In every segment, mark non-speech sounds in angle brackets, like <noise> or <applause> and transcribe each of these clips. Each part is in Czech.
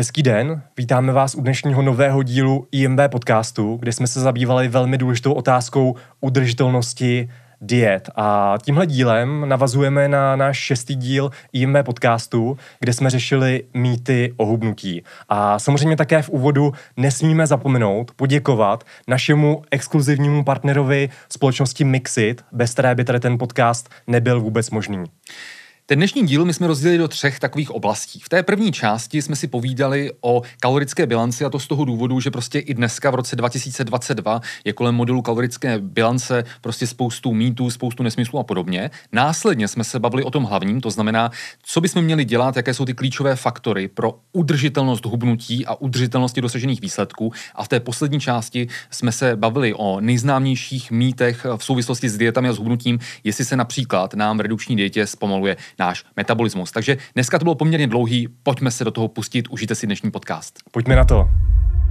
Hezký den, vítáme vás u dnešního nového dílu IMB podcastu, kde jsme se zabývali velmi důležitou otázkou udržitelnosti diet. A tímhle dílem navazujeme na náš šestý díl IMB podcastu, kde jsme řešili mýty o hubnutí. A samozřejmě také v úvodu nesmíme zapomenout poděkovat našemu exkluzivnímu partnerovi společnosti Mixit, bez které by tady ten podcast nebyl vůbec možný. Ten dnešní díl my jsme rozdělili do třech takových oblastí. V té první části jsme si povídali o kalorické bilanci a to z toho důvodu, že prostě i dneska v roce 2022 je kolem modelu kalorické bilance prostě spoustu mýtů, spoustu nesmyslů a podobně. Následně jsme se bavili o tom hlavním, to znamená, co bychom měli dělat, jaké jsou ty klíčové faktory pro udržitelnost hubnutí a udržitelnosti dosažených výsledků. A v té poslední části jsme se bavili o nejznámějších mýtech v souvislosti s dietami a s hubnutím, jestli se například nám redukční dietě zpomaluje náš metabolismus. Takže dneska to bylo poměrně dlouhý, pojďme se do toho pustit, užijte si dnešní podcast. Pojďme na to.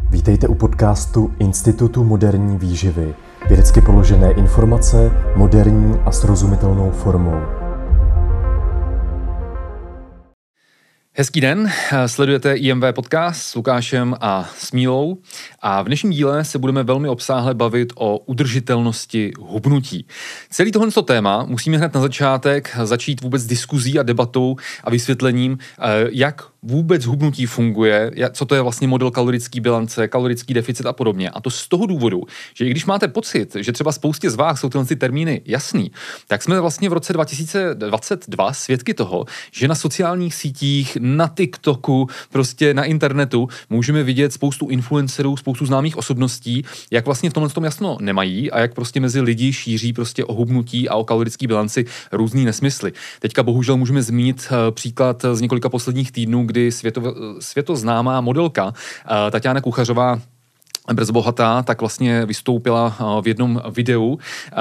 Vítejte u podcastu Institutu moderní výživy. Vědecky položené informace moderní a srozumitelnou formou. Hezký den, sledujete IMV podcast s Lukášem a Smílou a v dnešním díle se budeme velmi obsáhle bavit o udržitelnosti hubnutí. Celý tohle téma musíme hned na začátek začít vůbec diskuzí a debatou a vysvětlením, eh, jak vůbec hubnutí funguje, co to je vlastně model kalorický bilance, kalorický deficit a podobně. A to z toho důvodu, že i když máte pocit, že třeba spoustě z vás jsou tyhle ty termíny jasný, tak jsme vlastně v roce 2022 svědky toho, že na sociálních sítích, na TikToku, prostě na internetu můžeme vidět spoustu influencerů, spoustu známých osobností, jak vlastně v tomhle tom jasno nemají a jak prostě mezi lidi šíří prostě o hubnutí a o kalorické bilanci různý nesmysly. Teďka bohužel můžeme zmínit eh, příklad z několika posledních týdnů, kdy světo, světoznámá modelka eh, Tatiana Kuchařová Brzo bohatá, tak vlastně vystoupila eh, v jednom videu, eh,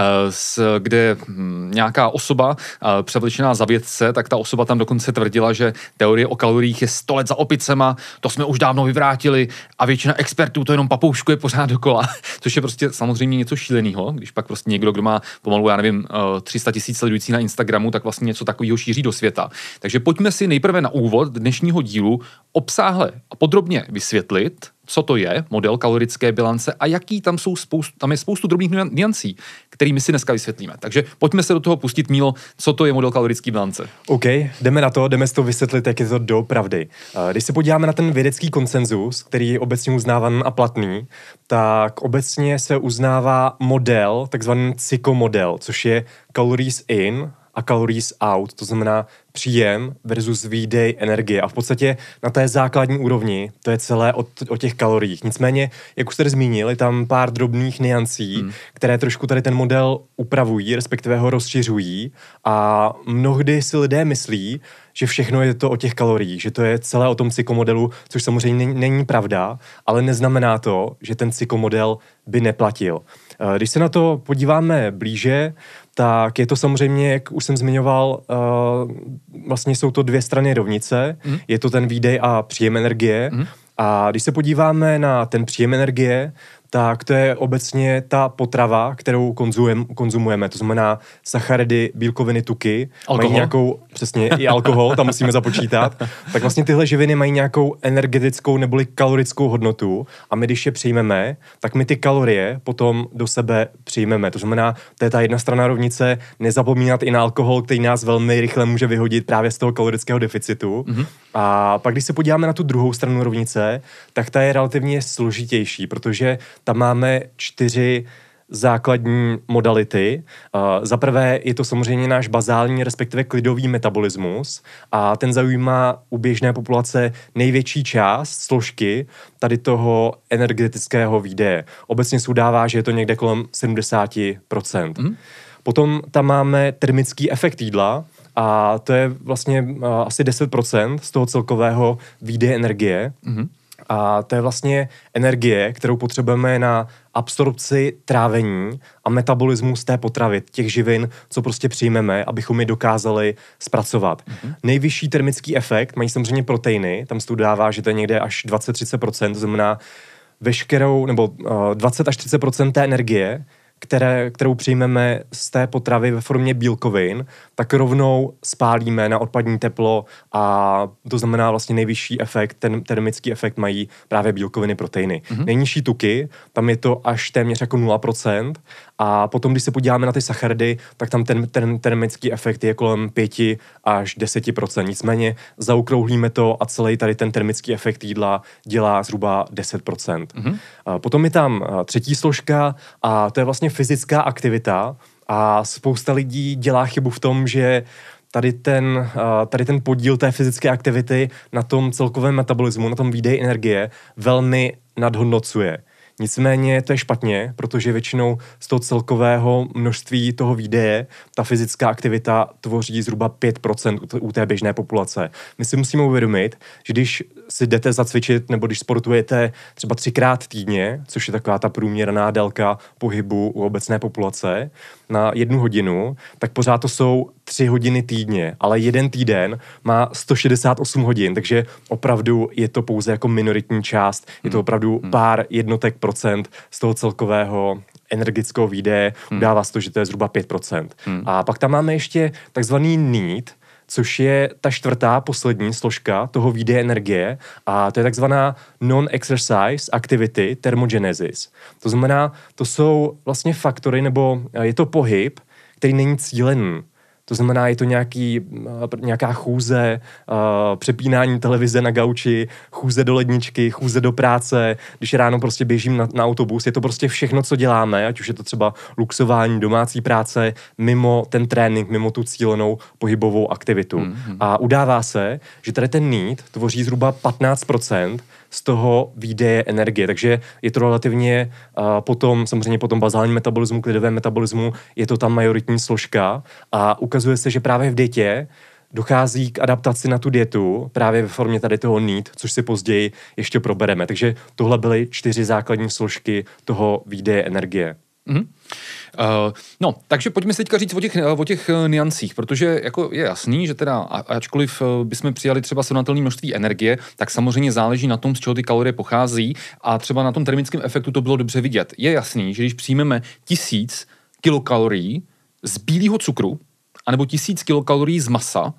kde hm, nějaká osoba převlečená za vědce, tak ta osoba tam dokonce tvrdila, že teorie o kaloriích je 100 let za opicema, to jsme už dávno vyvrátili a většina expertů to jenom papouškuje pořád dokola, <laughs> což je prostě samozřejmě něco šíleného, když pak prostě někdo, kdo má pomalu, já nevím, 300 tisíc sledující na Instagramu, tak vlastně něco takového šíří do světa. Takže pojďme si nejprve na úvod dnešního dílu obsáhle a podrobně vysvětlit, co to je model kalorické bilance a jaký tam jsou spoustu, tam je spoustu drobných niancí, kterými si dneska vysvětlíme. Takže pojďme se do toho pustit, Mílo, co to je model kalorické bilance. OK, jdeme na to, jdeme si to vysvětlit, jak je to doopravdy. Když se podíváme na ten vědecký konsenzus, který je obecně uznávan a platný, tak obecně se uznává model, takzvaný psychomodel, což je calories in a calories out, to znamená příjem versus výdej energie. A v podstatě na té základní úrovni to je celé o, o těch kaloriích. Nicméně, jak už jste zmínil, je tam pár drobných niancí, hmm. které trošku tady ten model upravují, respektive ho rozšiřují. A mnohdy si lidé myslí, že všechno je to o těch kaloriích, že to je celé o tom psychomodelu, což samozřejmě není, není pravda, ale neznamená to, že ten psychomodel by neplatil. Eh, když se na to podíváme blíže, tak je to samozřejmě, jak už jsem zmiňoval, uh, vlastně jsou to dvě strany rovnice. Mm. Je to ten výdej a příjem energie. Mm. A když se podíváme na ten příjem energie, tak to je obecně ta potrava, kterou konzujem, konzumujeme. To znamená sacharidy, bílkoviny, tuky. Alkohol. Mají nějakou, přesně, i alkohol, tam musíme započítat. Tak vlastně tyhle živiny mají nějakou energetickou neboli kalorickou hodnotu a my, když je přijmeme, tak my ty kalorie potom do sebe přijmeme. To znamená, to je ta jedna strana rovnice, nezapomínat i na alkohol, který nás velmi rychle může vyhodit právě z toho kalorického deficitu. Mm-hmm. A pak, když se podíváme na tu druhou stranu rovnice, tak ta je relativně složitější, protože tam máme čtyři základní modality. Uh, za prvé je to samozřejmě náš bazální, respektive klidový metabolismus a ten zaujímá u běžné populace největší část složky tady toho energetického výdeje. Obecně se udává, že je to někde kolem 70%. Mm. Potom tam máme termický efekt jídla, a to je vlastně uh, asi 10% z toho celkového výdeje energie. Mm-hmm. A to je vlastně energie, kterou potřebujeme na absorpci trávení a metabolismus té potravy, těch živin, co prostě přijmeme, abychom je dokázali zpracovat. Mm-hmm. Nejvyšší termický efekt mají samozřejmě proteiny, tam se dává, že to je někde až 20-30%, to znamená veškerou, nebo uh, 20 až 30% té energie, které, kterou přijmeme z té potravy ve formě bílkovin, tak rovnou spálíme na odpadní teplo a to znamená vlastně nejvyšší efekt, ten termický efekt mají právě bílkoviny, proteiny. Mm-hmm. Nejnižší tuky, tam je to až téměř jako 0% a potom, když se podíváme na ty sacharidy, tak tam ten, ten termický efekt je kolem 5 až 10%. Nicméně zaokrouhlíme to a celý tady ten termický efekt jídla dělá zhruba 10%. Mm-hmm. Potom je tam třetí složka a to je vlastně fyzická aktivita a spousta lidí dělá chybu v tom, že tady ten, tady ten podíl té fyzické aktivity na tom celkovém metabolismu, na tom výdeji energie velmi nadhodnocuje. Nicméně to je špatně, protože většinou z toho celkového množství toho výdeje ta fyzická aktivita tvoří zhruba 5% u té běžné populace. My si musíme uvědomit, že když si jdete zacvičit nebo když sportujete třeba třikrát týdně, což je taková ta průměrná délka pohybu u obecné populace, na jednu hodinu, tak pořád to jsou tři hodiny týdně, ale jeden týden má 168 hodin, takže opravdu je to pouze jako minoritní část, je to hmm. opravdu hmm. pár jednotek procent z toho celkového energetického výdeje, hmm. udává se to, že to je zhruba 5%. Hmm. A pak tam máme ještě takzvaný need, což je ta čtvrtá, poslední složka toho výdeje energie a to je takzvaná non-exercise activity thermogenesis. To znamená, to jsou vlastně faktory, nebo je to pohyb, který není cílený. To znamená, je to nějaký, eh, nějaká chůze, uh, přepínání televize na gauči, chůze do ledničky, chůze do práce, když ráno prostě běžím na, na autobus, je to prostě všechno, co děláme, ať už je to třeba luxování, domácí práce, mimo ten trénink, mimo tu cílenou pohybovou aktivitu. Mm-hmm. A udává se, že tady ten need tvoří zhruba 15% z toho výdeje energie. Takže je to relativně uh, potom, samozřejmě potom bazální metabolismu, klidovém metabolismu, je to tam majoritní složka a ukazuje se, že právě v dětě dochází k adaptaci na tu dietu právě ve formě tady toho need, což si později ještě probereme. Takže tohle byly čtyři základní složky toho výdeje energie. Mm-hmm. Uh, no, takže pojďme se teďka říct o těch, o těch uh, niancích, protože jako je jasný, že teda ačkoliv uh, bychom přijali třeba srovnatelné množství energie, tak samozřejmě záleží na tom, z čeho ty kalorie pochází a třeba na tom termickém efektu to bylo dobře vidět. Je jasný, že když přijmeme tisíc kilokalorií z bílého cukru, anebo tisíc kilokalorií z masa,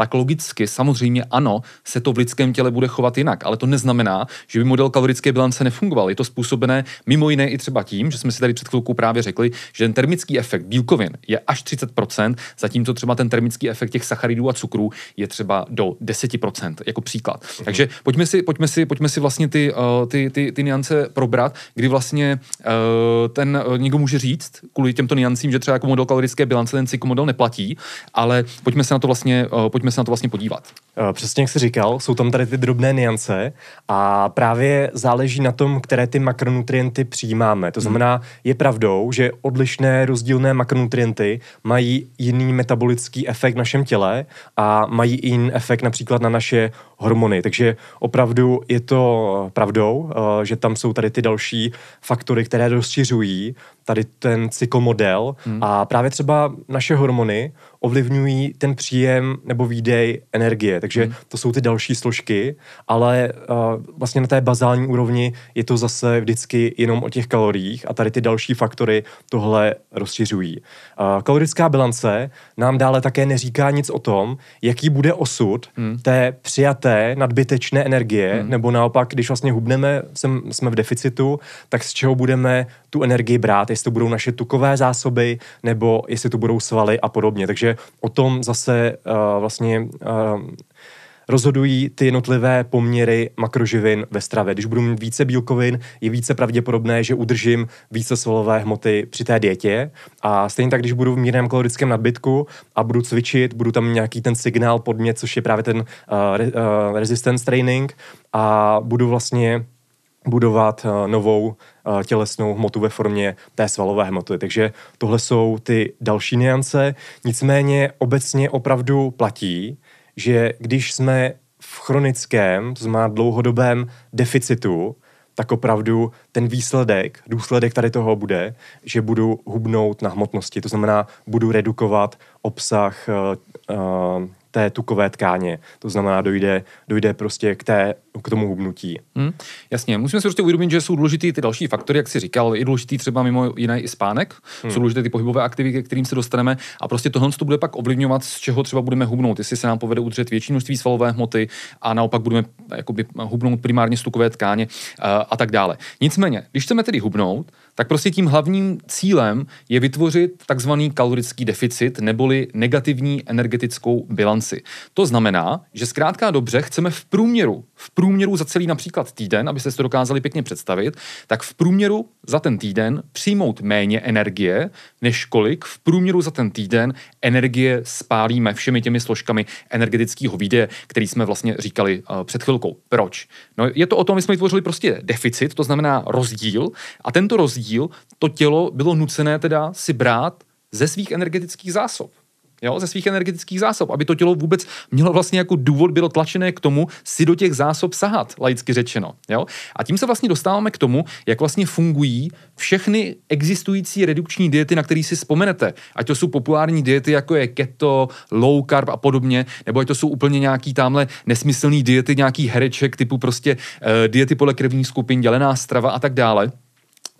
tak logicky samozřejmě ano, se to v lidském těle bude chovat jinak, ale to neznamená, že by model kalorické bilance nefungoval. Je to způsobené mimo jiné i třeba tím, že jsme si tady před chvilkou právě řekli, že ten termický efekt bílkovin je až 30%, zatímco třeba ten termický efekt těch sacharidů a cukrů je třeba do 10%, jako příklad. Mhm. Takže pojďme si, pojďme si, pojďme si vlastně ty, uh, ty, ty, ty niance probrat, kdy vlastně uh, ten uh, někdo může říct, kvůli těmto niancím, že třeba jako model kalorické bilance ten model neplatí, ale pojďme se na to vlastně, uh, pojďme pojďme se na to vlastně podívat. Eh, přesně jak jsi říkal, jsou tam tady ty drobné niance a právě záleží na tom, které ty makronutrienty přijímáme. To znamená, je pravdou, že odlišné rozdílné makronutrienty mají jiný metabolický efekt v našem těle a mají jiný efekt například na naše hormony. Takže opravdu je to pravdou, eh, že tam jsou tady ty další faktory, které rozšiřují tady ten cyklomodel hmm. a právě třeba naše hormony ovlivňují ten příjem nebo výdej energie. Takže hmm. to jsou ty další složky, ale uh, vlastně na té bazální úrovni je to zase vždycky jenom o těch kaloriích a tady ty další faktory tohle rozšiřují. Uh, kalorická bilance nám dále také neříká nic o tom, jaký bude osud hmm. té přijaté nadbytečné energie, hmm. nebo naopak, když vlastně hubneme, jsme v deficitu, tak z čeho budeme tu energii brát, jestli to budou naše tukové zásoby, nebo jestli to budou svaly a podobně. Takže o tom zase uh, vlastně uh, rozhodují ty jednotlivé poměry makroživin ve stravě. Když budu mít více bílkovin, je více pravděpodobné, že udržím více svalové hmoty při té dietě. A stejně tak, když budu v mírném kalorickém nadbytku a budu cvičit, budu tam nějaký ten signál podmět, což je právě ten uh, re, uh, resistance training a budu vlastně budovat uh, novou tělesnou hmotu ve formě té svalové hmoty. Takže tohle jsou ty další niance. Nicméně obecně opravdu platí, že když jsme v chronickém, to znamená dlouhodobém deficitu, tak opravdu ten výsledek, důsledek tady toho bude, že budu hubnout na hmotnosti. To znamená, budu redukovat obsah uh, uh, té tukové tkáně. To znamená, dojde, dojde prostě k té k tomu hubnutí. Hmm, jasně, musíme si prostě uvědomit, že jsou důležitý ty další faktory, jak si říkal, je důležitý třeba mimo jiné i spánek, hmm. jsou důležité ty pohybové aktivity, ke kterým se dostaneme a prostě tohle to bude pak ovlivňovat, z čeho třeba budeme hubnout, jestli se nám povede udržet větší množství svalové hmoty a naopak budeme jakoby, hubnout primárně stukové tkáně a, a tak dále. Nicméně, když chceme tedy hubnout, tak prostě tím hlavním cílem je vytvořit takzvaný kalorický deficit neboli negativní energetickou bilanci. To znamená, že zkrátka dobře chceme v průměru, v průměru za celý například týden, abyste si to dokázali pěkně představit, tak v průměru za ten týden přijmout méně energie, než kolik v průměru za ten týden energie spálíme všemi těmi složkami energetického výdeje, který jsme vlastně říkali uh, před chvilkou. Proč? No je to o tom, že jsme vytvořili prostě deficit, to znamená rozdíl, a tento rozdíl to tělo bylo nucené teda si brát ze svých energetických zásob jo, ze svých energetických zásob, aby to tělo vůbec mělo vlastně jako důvod, bylo tlačené k tomu si do těch zásob sahat, laicky řečeno. Jo? A tím se vlastně dostáváme k tomu, jak vlastně fungují všechny existující redukční diety, na které si vzpomenete. Ať to jsou populární diety, jako je keto, low carb a podobně, nebo ať to jsou úplně nějaký tamhle nesmyslný diety, nějaký hereček typu prostě uh, diety podle krevní skupin, dělená strava a tak dále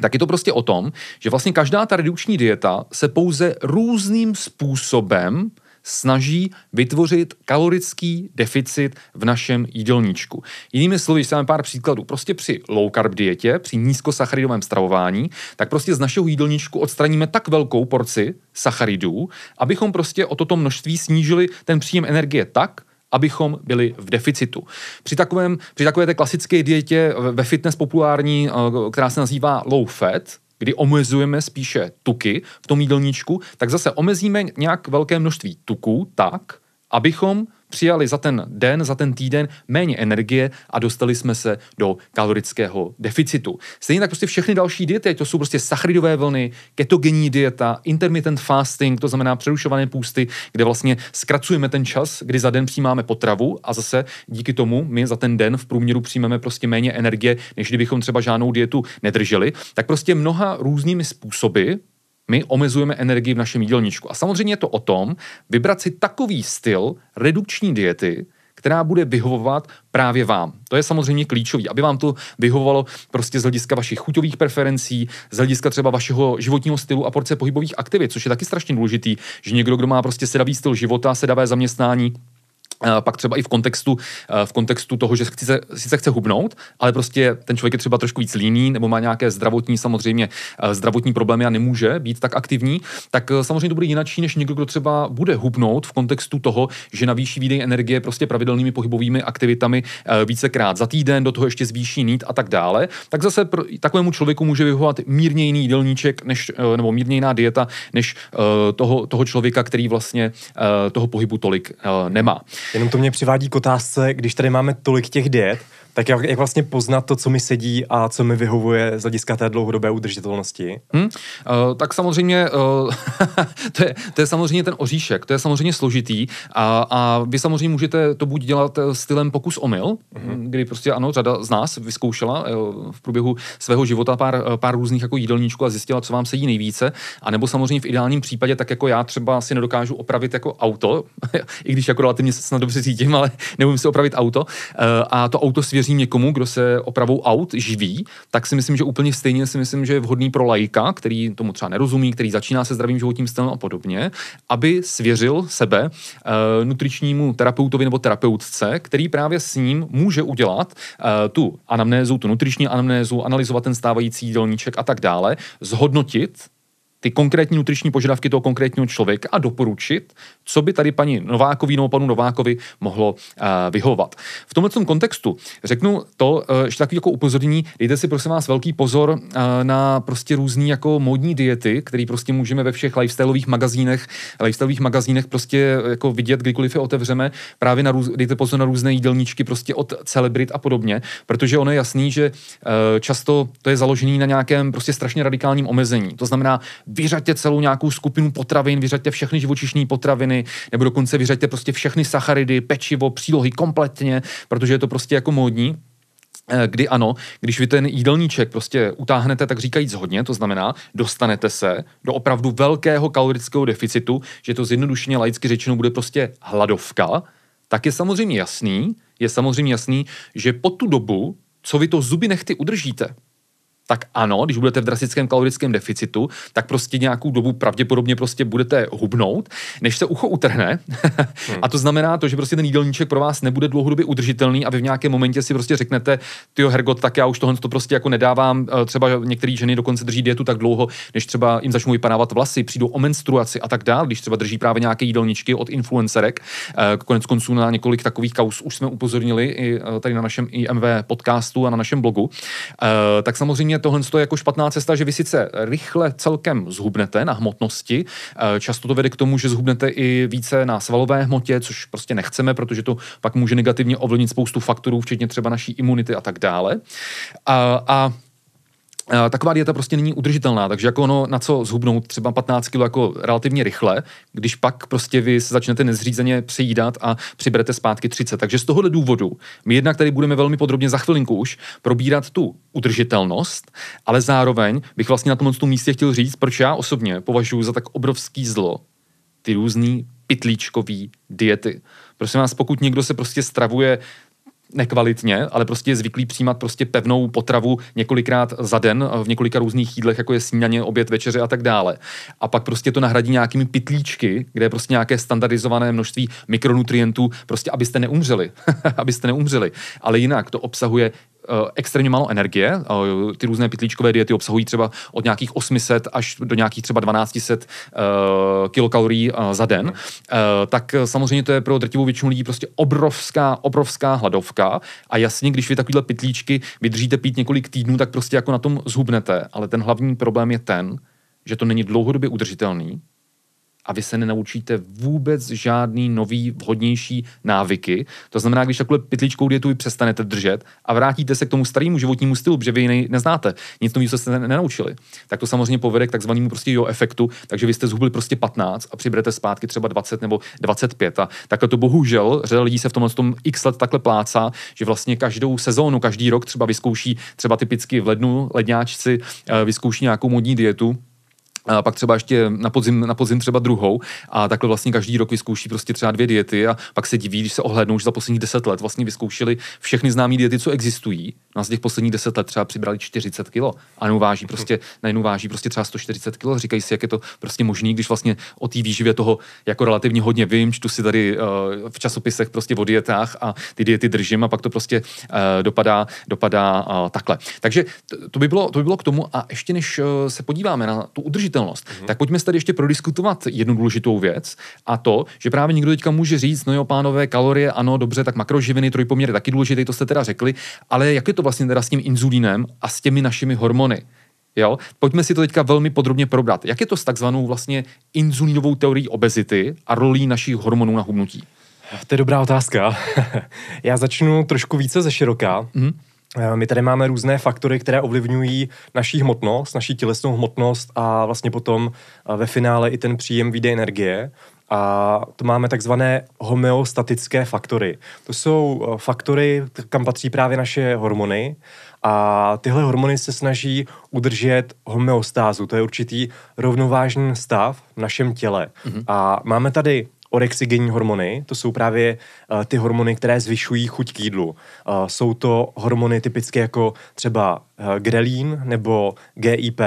tak je to prostě o tom, že vlastně každá ta redukční dieta se pouze různým způsobem snaží vytvořit kalorický deficit v našem jídelníčku. Jinými slovy, když pár příkladů, prostě při low carb dietě, při nízkosacharidovém stravování, tak prostě z našeho jídelníčku odstraníme tak velkou porci sacharidů, abychom prostě o toto množství snížili ten příjem energie tak, abychom byli v deficitu. Při, takovém, při takové té klasické dietě ve fitness populární, eh, která se nazývá low fat, kdy omezujeme spíše tuky v tom jídelníčku, tak zase omezíme nějak velké množství tuků tak, abychom přijali za ten den, za ten týden méně energie a dostali jsme se do kalorického deficitu. Stejně tak prostě všechny další diety, to jsou prostě sacharidové vlny, ketogenní dieta, intermittent fasting, to znamená přerušované půsty, kde vlastně zkracujeme ten čas, kdy za den přijímáme potravu a zase díky tomu my za ten den v průměru přijmeme prostě méně energie, než kdybychom třeba žádnou dietu nedrželi. Tak prostě mnoha různými způsoby my omezujeme energii v našem jídelníčku. A samozřejmě je to o tom vybrat si takový styl redukční diety, která bude vyhovovat právě vám. To je samozřejmě klíčový, aby vám to vyhovovalo prostě z hlediska vašich chuťových preferencí, z hlediska třeba vašeho životního stylu a porce pohybových aktivit, což je taky strašně důležitý, že někdo, kdo má prostě sedavý styl života, sedavé zaměstnání, pak třeba i v kontextu, v kontextu toho, že chce, sice chce hubnout, ale prostě ten člověk je třeba trošku víc líný nebo má nějaké zdravotní samozřejmě zdravotní problémy a nemůže být tak aktivní, tak samozřejmě to bude jinačí než někdo, kdo třeba bude hubnout v kontextu toho, že navýší výdej energie prostě pravidelnými pohybovými aktivitami vícekrát za týden, do toho ještě zvýší nít a tak dále. Tak zase pro takovému člověku může vyhovovat mírně jiný jídelníček než, nebo mírně jiná dieta než toho, toho člověka, který vlastně toho pohybu tolik nemá. Jenom to mě přivádí k otázce, když tady máme tolik těch diet, tak jak, jak vlastně poznat to, co mi sedí a co mi vyhovuje z hlediska té dlouhodobé udržitelnosti? Hmm, uh, tak samozřejmě uh, <laughs> to, je, to je samozřejmě ten oříšek, to je samozřejmě složitý a, a vy samozřejmě můžete to buď dělat eh, stylem pokus omyl, uh-huh. kdy prostě ano, řada z nás vyzkoušela uh, v průběhu svého života pár, pár různých jako jídelníčků a zjistila, co vám sedí nejvíce, a nebo samozřejmě v ideálním případě, tak jako já třeba si nedokážu opravit jako auto, <laughs> i když jako relativně se snad dobře cítím, ale <laughs> neumím si opravit auto, uh, a to auto svěří věřím někomu, kdo se opravou aut živí, tak si myslím, že úplně stejně si myslím, že je vhodný pro laika, který tomu třeba nerozumí, který začíná se zdravým životním stylem a podobně, aby svěřil sebe uh, nutričnímu terapeutovi nebo terapeutce, který právě s ním může udělat uh, tu anamnézu, tu nutriční anamnézu, analyzovat ten stávající jídelníček a tak dále, zhodnotit ty konkrétní nutriční požadavky toho konkrétního člověka a doporučit, co by tady paní Novákovi nebo panu Novákovi mohlo uh, vyhovovat. V tomhle kontextu řeknu to, uh, ještě takový jako upozornění, dejte si prosím vás velký pozor uh, na prostě různý jako módní diety, které prostě můžeme ve všech lifestyleových magazínech, lifestyleových magazínech prostě jako vidět, kdykoliv je otevřeme, právě na růz, dejte pozor na různé jídelníčky prostě od celebrit a podobně, protože ono je jasný, že uh, často to je založený na nějakém prostě strašně radikálním omezení. To znamená, vyřaďte celou nějakou skupinu potravin, vyřaďte všechny živočišní potraviny, nebo dokonce vyřaďte prostě všechny sacharidy, pečivo, přílohy kompletně, protože je to prostě jako módní. Eh, kdy ano, když vy ten jídelníček prostě utáhnete, tak říkajíc hodně, to znamená, dostanete se do opravdu velkého kalorického deficitu, že to zjednodušeně laicky řečeno bude prostě hladovka, tak je samozřejmě jasný, je samozřejmě jasný, že po tu dobu, co vy to zuby nechty udržíte, tak ano, když budete v drastickém kalorickém deficitu, tak prostě nějakou dobu pravděpodobně prostě budete hubnout, než se ucho utrhne. hmm. <laughs> A to znamená to, že prostě ten jídelníček pro vás nebude dlouhodobě udržitelný a vy v nějakém momentě si prostě řeknete, ty Hergot, tak já už tohle to prostě jako nedávám. Eh, třeba některé ženy dokonce drží dietu tak dlouho, než třeba jim začnou vypadávat vlasy, přijdou o menstruaci a tak dále, když třeba drží právě nějaké jídelníčky od influencerek. Eh, konec konců na několik takových kaus už jsme upozornili i eh, tady na našem IMV podcastu a na našem blogu. Tak samozřejmě tohle je jako špatná cesta, že vy sice rychle celkem zhubnete na hmotnosti, eh, často to vede k tomu, že zhubnete i více na svalové hmotě, což prostě nechceme, protože to pak může negativně ovlivnit spoustu faktorů, včetně třeba naší imunity a tak dále. A, a taková dieta prostě není udržitelná, takže jako ono na co zhubnout třeba 15 kg jako relativně rychle, když pak prostě vy se začnete nezřízeně přejídat a přiberete zpátky 30. Takže z tohohle důvodu my jednak tady budeme velmi podrobně za chvilinku už probírat tu udržitelnost, ale zároveň bych vlastně na tomhle místě chtěl říct, proč já osobně považuji za tak obrovský zlo ty různý pitlíčkový diety. Prosím vás, pokud někdo se prostě stravuje nekvalitně, ale prostě je zvyklý přijímat prostě pevnou potravu několikrát za den v několika různých jídlech, jako je snídaně, oběd, večeře a tak dále. A pak prostě to nahradí nějakými pitlíčky, kde je prostě nějaké standardizované množství mikronutrientů, prostě abyste neumřeli. <laughs> abyste neumřeli. Ale jinak to obsahuje extrémně málo energie. Eh, ty různé pitlíčkové diety obsahují třeba od nějakých 800 až do nějakých třeba 1200 uh, kilokalorií za den. Uh, tak samozřejmě to je pro drtivou většinu lidí prostě obrovská, obrovská hladovka. A jasně, když vy takovýhle pitlíčky vydržíte pít několik týdnů, tak prostě jako na tom zhubnete. Ale ten hlavní problém je ten, že to není dlouhodobě udržitelný, a vy se nenaučíte vůbec žádný nový, vhodnější návyky. To znamená, když takhle pytličkou dietu vy přestanete držet a vrátíte se k tomu starému životnímu stylu, protože vy ji neznáte, nic nového jste nenaučili, tak to samozřejmě povede k takzvanému prostě jo efektu, takže vy jste zhubili prostě 15 a přiberete zpátky třeba 20 nebo 25. A takhle to bohužel, řada lidí se v tomhle tom x let takhle plácá, že vlastně každou sezónu, každý rok třeba vyzkouší, třeba typicky v lednu ledňáčci eh, vyzkouší nějakou modní dietu, a pak třeba ještě na podzim, na podzim třeba druhou a takhle vlastně každý rok vyzkouší prostě třeba dvě diety a pak se diví, když se ohlednou, že za posledních deset let vlastně vyzkoušeli všechny známé diety, co existují. Na z těch posledních deset let třeba přibrali 40 kilo a najednou váží prostě, najednou váží prostě třeba 140 kilo. Říkají si, jak je to prostě možný, když vlastně o té výživě toho jako relativně hodně vím, čtu si tady uh, v časopisech prostě o dietách a ty diety držím a pak to prostě uh, dopadá, dopadá uh, takhle. Takže to by, bylo, to by bylo k tomu a ještě než uh, se podíváme na tu udržitelnost. Mm-hmm. Tak pojďme se tady ještě prodiskutovat jednu důležitou věc a to, že právě někdo teďka může říct, no jo, pánové, kalorie, ano, dobře, tak makroživiny, trojpoměr je taky důležitý, to jste teda řekli, ale jak je to vlastně teda s tím inzulínem a s těmi našimi hormony? Jo? Pojďme si to teďka velmi podrobně probrat. Jak je to s takzvanou vlastně inzulínovou teorií obezity a rolí našich hormonů na hubnutí? To je dobrá otázka. <laughs> Já začnu trošku více ze široká. Mm-hmm. Eh, my tady máme různé faktory, které ovlivňují naší hmotnost, naší tělesnou hmotnost a vlastně potom eh, ve finále i ten příjem výdej energie. A to máme takzvané homeostatické faktory. To jsou eh, faktory, kam patří právě naše hormony. A tyhle hormony se snaží udržet homeostázu. To je určitý rovnovážný stav v našem těle. Mm-hmm. A máme tady orexigenní hormony, to jsou právě uh, ty hormony, které zvyšují chuť k jídlu. Uh, jsou to hormony typické jako třeba uh, grelín nebo GIP,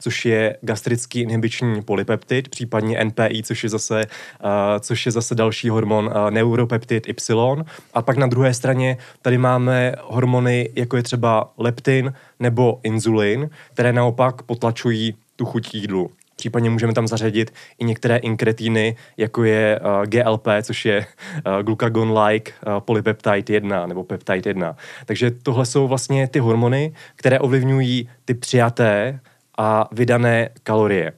což je gastrický inhibiční polypeptid, případně NPI, což je zase, uh, což je zase další hormon uh, neuropeptid Y. A pak na druhé straně tady máme hormony, jako je třeba leptin nebo inzulin, které naopak potlačují tu chuť jídlu. Případně můžeme tam zařadit i některé inkretíny, jako je uh, GLP, což je uh, glucagon-like uh, polypeptide 1 nebo peptide 1. Takže tohle jsou vlastně ty hormony, které ovlivňují ty přijaté a vydané kalorie.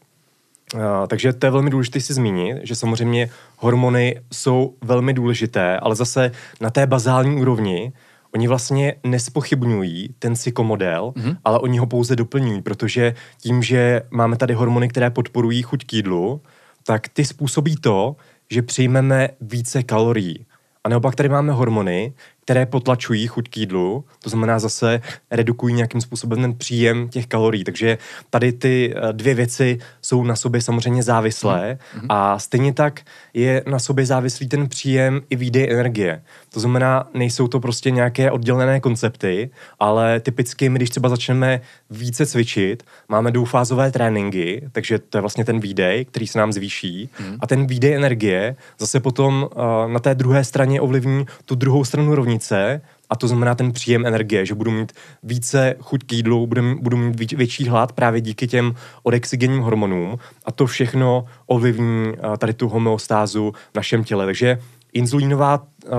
Uh, takže to je velmi důležité si zmínit, že samozřejmě hormony jsou velmi důležité, ale zase na té bazální úrovni oni vlastně nespochybňují ten psychomodel, mm-hmm. ale oni ho pouze doplňují, protože tím, že máme tady hormony, které podporují chuť k jídlu, tak ty způsobí to, že přijmeme více kalorií. A naopak tady máme hormony, které potlačují chuť k jídlu, to znamená zase redukují nějakým způsobem ten příjem těch kalorií. Takže tady ty eh, dvě věci jsou na sobě samozřejmě závislé mm-hmm. a stejně tak je na sobě závislý ten příjem i výdej energie. To znamená, nejsou to prostě nějaké oddělené koncepty, ale typicky my, když třeba začneme více cvičit, máme dvoufázové tréninky, takže to je vlastně ten výdej, který se nám zvýší mm. a ten výdej energie zase potom uh, na té druhé straně ovlivní tu druhou stranu rovnice a to znamená ten příjem energie, že budu mít více chuť k jídlu, budu, budu mít větší hlad právě díky těm odexigenním hormonům a to všechno ovlivní uh, tady tu homeostázu v našem těle. Takže inzulínová uh,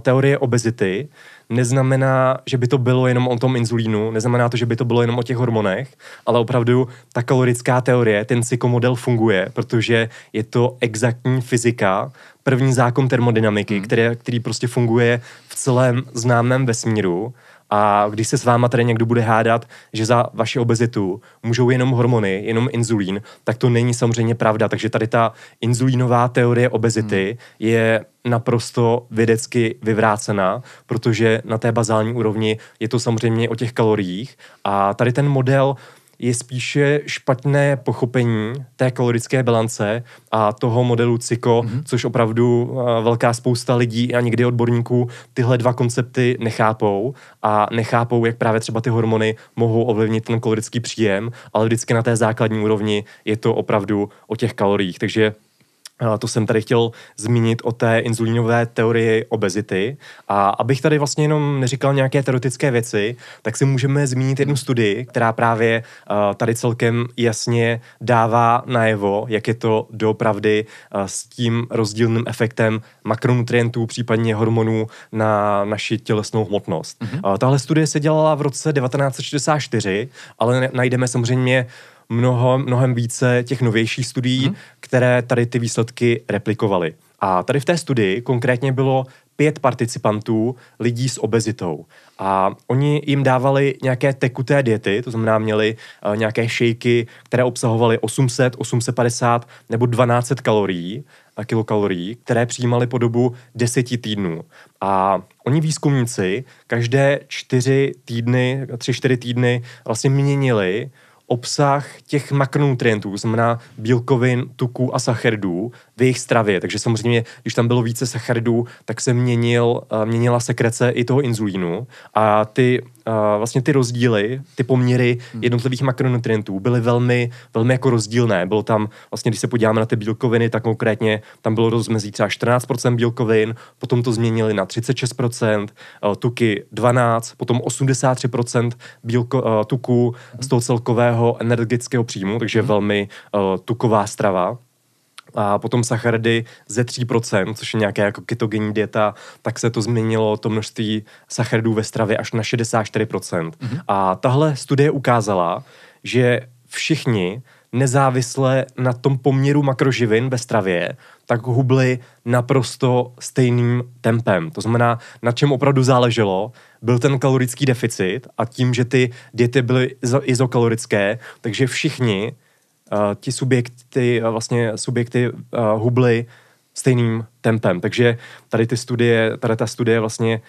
teorie obezity neznamená, že by to bylo jenom o tom inzulínu, neznamená to, že by to bylo jenom o těch hormonech, ale opravdu ta kalorická teorie, ten psychomodel funguje, protože je to exaktní fyzika, první zákon termodynamiky, hmm. který, který prostě funguje v celém známém vesmíru a když se s váma tady někdo bude hádat, že za vaši obezitu můžou jenom hormony, jenom inzulín, tak to není samozřejmě pravda. Takže tady ta inzulínová teorie obezity hmm. je naprosto vědecky vyvrácená, protože na té bazální úrovni je to samozřejmě o těch kaloriích a tady ten model je spíše špatné pochopení té kalorické bilance a toho modelu CICO, mm-hmm. což opravdu uh, velká spousta lidí a někdy odborníků tyhle dva koncepty nechápou a nechápou, jak právě třeba ty hormony mohou ovlivnit ten kalorický příjem, ale vždycky na té základní úrovni je to opravdu o těch kaloriích. Takže to jsem tady chtěl zmínit o té inzulínové teorii obezity. A abych tady vlastně jenom neříkal nějaké teoretické věci, tak si můžeme zmínit jednu studii, která právě tady celkem jasně dává najevo, jak je to doopravdy s tím rozdílným efektem makronutrientů, případně hormonů na naši tělesnou hmotnost. Mm-hmm. Tahle studie se dělala v roce 1964, ale najdeme samozřejmě mnoho, mnohem více těch novějších studií, hmm. které tady ty výsledky replikovaly. A tady v té studii konkrétně bylo pět participantů lidí s obezitou. A oni jim dávali nějaké tekuté diety, to znamená měli uh, nějaké šejky, které obsahovaly 800, 850 nebo 1200 kalorií, a kilokalorií, které přijímali po dobu deseti týdnů. A oni výzkumníci každé čtyři týdny, tři, čtyři týdny vlastně měnili obsah těch makronutrientů, znamená bílkovin, tuků a sacharidů v jejich stravě. Takže samozřejmě, když tam bylo více sacharidů, tak se měnil, uh, měnila sekrece i toho inzulínu a ty uh, vlastně ty rozdíly, ty poměry hmm. jednotlivých makronutrientů byly velmi, velmi jako rozdílné. Bylo tam, vlastně když se podíváme na ty bílkoviny, tak konkrétně tam bylo rozmezí třeba 14% bílkovin, potom to změnili na 36%, uh, tuky 12, potom 83% bílko, tuků z toho celkového energetického příjmu, takže hmm. velmi tuková strava a potom sacharidy ze 3%, což je nějaká jako ketogenní dieta, tak se to změnilo to množství sacharidů ve stravě až na 64%. Mm-hmm. A tahle studie ukázala, že všichni nezávisle na tom poměru makroživin ve stravě, tak hubli naprosto stejným tempem. To znamená, na čem opravdu záleželo, byl ten kalorický deficit a tím, že ty diety byly izokalorické, takže všichni ti subjekty, uh, vlastně subjekty uh, hubly stejným tempem. Takže tady ty studie, tady ta studie vlastně,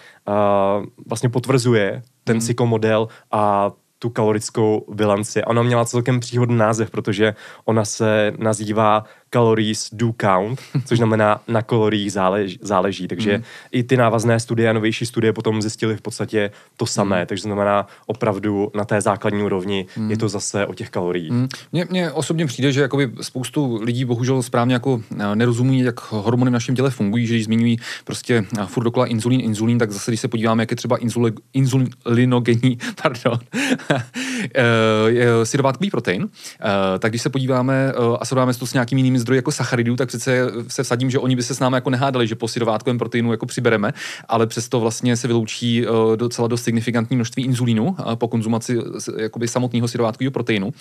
vlastně potvrzuje ten mm. psychomodel a tu kalorickou bilanci. Ona měla celkem příhodný název, protože ona se nazývá calories do count, což znamená na kaloriích záleží. záleží. Takže mm. i ty návazné studie a novější studie potom zjistily v podstatě to samé. Mm. Takže znamená opravdu na té základní úrovni mm. je to zase o těch kaloriích. Mm. Mně, osobně přijde, že jakoby spoustu lidí bohužel správně jako eh, nerozumí, jak hormony v našem těle fungují, že když zmiňují prostě eh, furt dokola inzulín, inzulín, tak zase když se podíváme, jak je třeba inzuli, inzulinogenní, <laughs> pardon, <laughs> eh, syrovátkový protein, tak když se podíváme a srovnáme to s nějakými jinými zdroj jako sacharidů, tak přece se vsadím, že oni by se s námi jako nehádali, že po syrovátkovém proteinu jako přibereme, ale přesto vlastně se vyloučí uh, docela dost signifikantní množství inzulínu uh, po konzumaci jakoby samotného syrovátkového proteinu.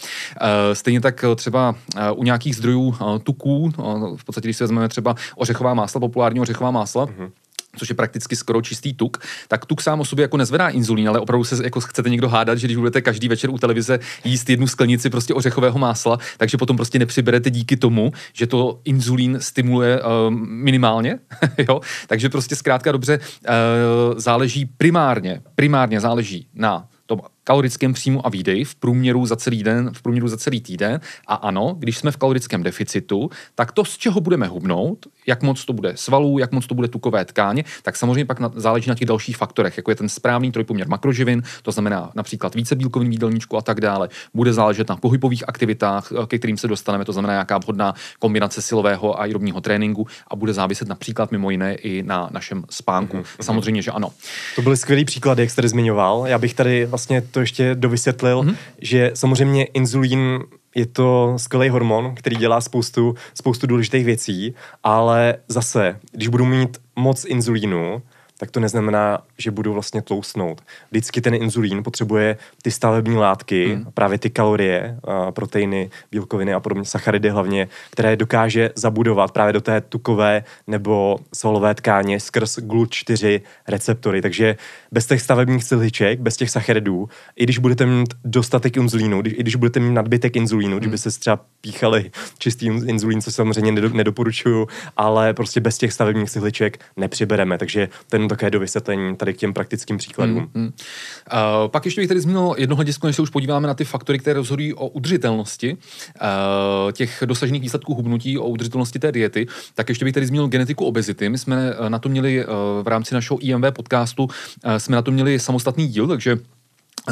Stejně tak třeba u nějakých zdrojů tuků, v podstatě když si vezmeme třeba ořechová másla, populární ořechová másla, mm-hmm což je prakticky skoro čistý tuk, tak tuk sám o sobě jako nezvedá inzulín, ale opravdu se jako chcete někdo hádat, že když budete každý večer u televize jíst jednu sklenici prostě ořechového másla, takže potom prostě nepřiberete díky tomu, že to inzulín stimuluje uh, minimálně, <laughs> jo? takže prostě zkrátka dobře uh, záleží primárně, primárně záleží na tom kalorickém příjmu a výdej v průměru za celý den, v průměru za celý týden. A ano, když jsme v kalorickém deficitu, tak to, z čeho budeme hubnout, jak moc to bude svalů, jak moc to bude tukové tkáně, tak samozřejmě pak na, záleží na těch dalších faktorech, jako je ten správný trojpoměr makroživin, to znamená například více bílkovin výdelníčku a tak dále. Bude záležet na pohybových aktivitách, eh, ke kterým se dostaneme, to znamená nějaká vhodná kombinace silového a aerobního tréninku a bude záviset například mimo jiné i na našem spánku. Mm-hmm. Samozřejmě, že ano. To byly skvělý příklady, jak jste zmiňoval. Já bych tady vlastně to ještě dovysvětlil, mm-hmm. že samozřejmě inzulín je to skvělý hormon, který dělá spoustu, spoustu důležitých věcí, ale zase, když budu mít moc inzulínu, tak to neznamená, že budu vlastně tlousnout. Vždycky ten inzulín potřebuje ty stavební látky, hmm. právě ty kalorie, proteiny, bílkoviny a podobně, sacharidy hlavně, které dokáže zabudovat právě do té tukové nebo svalové tkáně skrz GLUT4 receptory. Takže bez těch stavebních cihliček, bez těch sacharidů, i když budete mít dostatek inzulínu, i když budete mít nadbytek inzulínu, hmm. kdyby se třeba píchali čistý inzulín, co samozřejmě nedoporučuju, ale prostě bez těch stavebních cihliček nepřibereme. Takže ten také do vysvětlení tady k těm praktickým příkladům. Hmm, hmm. Uh, pak ještě bych tady zmínil jedno hledisko, než se už podíváme na ty faktory, které rozhodují o udržitelnosti uh, těch dosažených výsledků hubnutí, o udržitelnosti té diety, tak ještě bych tady zmínil genetiku obezity. My jsme na to měli uh, v rámci našeho IMV podcastu, uh, jsme na to měli samostatný díl, takže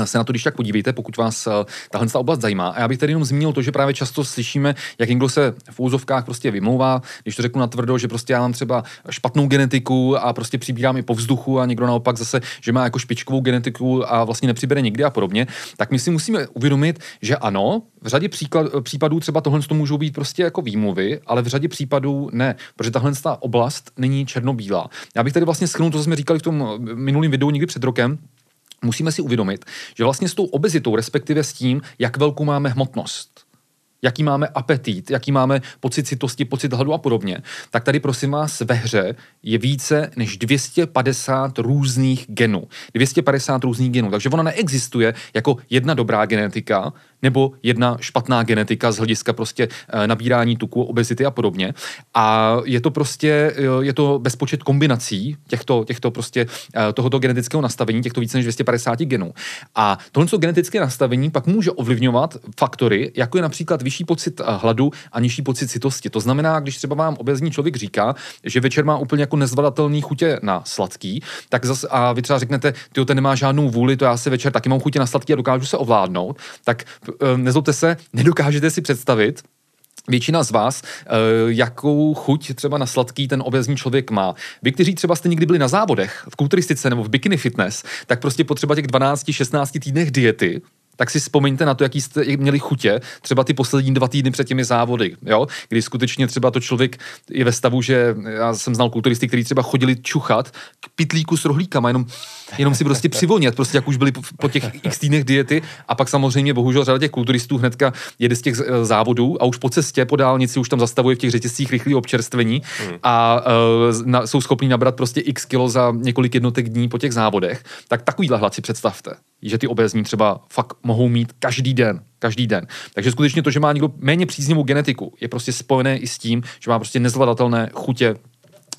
se na to když tak podívejte, pokud vás uh, tahle oblast zajímá. A já bych tady jenom zmínil to, že právě často slyšíme, jak někdo se v úzovkách prostě vymlouvá, když to řeknu na tvrdo, že prostě já mám třeba špatnou genetiku a prostě přibírám i po vzduchu a někdo naopak zase, že má jako špičkovou genetiku a vlastně nepřibere nikdy a podobně, tak my si musíme uvědomit, že ano, v řadě příklad, případů třeba tohle to můžou být prostě jako výmluvy, ale v řadě případů ne, protože tahle oblast není černobílá. Já bych tady vlastně schrnul to, co jsme říkali v tom minulém videu někdy před rokem, musíme si uvědomit, že vlastně s tou obezitou, respektive s tím, jak velkou máme hmotnost, jaký máme apetit, jaký máme pocit citosti, pocit hladu a podobně, tak tady prosím vás ve hře je více než 250 různých genů. 250 různých genů, takže ona neexistuje jako jedna dobrá genetika, nebo jedna špatná genetika z hlediska prostě eh, nabírání tuku, obezity a podobně. A je to prostě, eh, je to bezpočet kombinací těchto, těchto prostě eh, tohoto genetického nastavení, těchto více než 250 genů. A tohle genetické nastavení pak může ovlivňovat faktory, jako je například vyšší pocit hladu a nižší pocit citosti. To znamená, když třeba vám obezní člověk říká, že večer má úplně jako nezvladatelný chutě na sladký, tak zase a vy třeba řeknete, ty ten nemá žádnou vůli, to já se večer taky mám chutě na sladký a dokážu se ovládnout, tak nezlobte se, nedokážete si představit, Většina z vás, eh, jakou chuť třeba na sladký ten obezní člověk má. Vy, kteří třeba jste někdy byli na závodech v kulturistice nebo v bikini fitness, tak prostě potřeba těch 12-16 týdnech diety, tak si vzpomeňte na to, jaký jste měli chutě, třeba ty poslední dva týdny před těmi závody, jo? kdy skutečně třeba to člověk je ve stavu, že já jsem znal kulturisty, kteří třeba chodili čuchat k pitlíku s rohlíkama, jenom, jenom si prostě přivonět, prostě jak už byli po, po těch x týdnech diety a pak samozřejmě bohužel řada těch kulturistů hnedka jede z těch závodů a už po cestě po dálnici už tam zastavuje v těch řetězcích rychlý občerstvení hmm. a uh, na, jsou schopní nabrat prostě x kilo za několik jednotek dní po těch závodech, tak takovýhle hlad si představte že ty obezní třeba fakt mohou mít každý den. Každý den. Takže skutečně to, že má někdo méně příznivou genetiku, je prostě spojené i s tím, že má prostě nezvladatelné chutě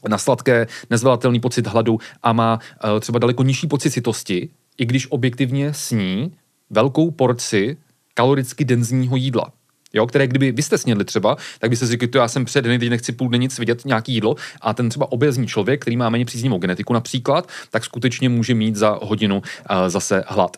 na sladké, nezvladatelný pocit hladu a má uh, třeba daleko nižší pocit citosti, i když objektivně sní velkou porci kaloricky denzního jídla jo, které kdyby vy jste snědli třeba, tak byste si řekli, to já jsem před dny, teď nechci půl dny nic vidět, nějaký jídlo, a ten třeba obezní člověk, který má méně příznivou genetiku například, tak skutečně může mít za hodinu uh, zase hlad.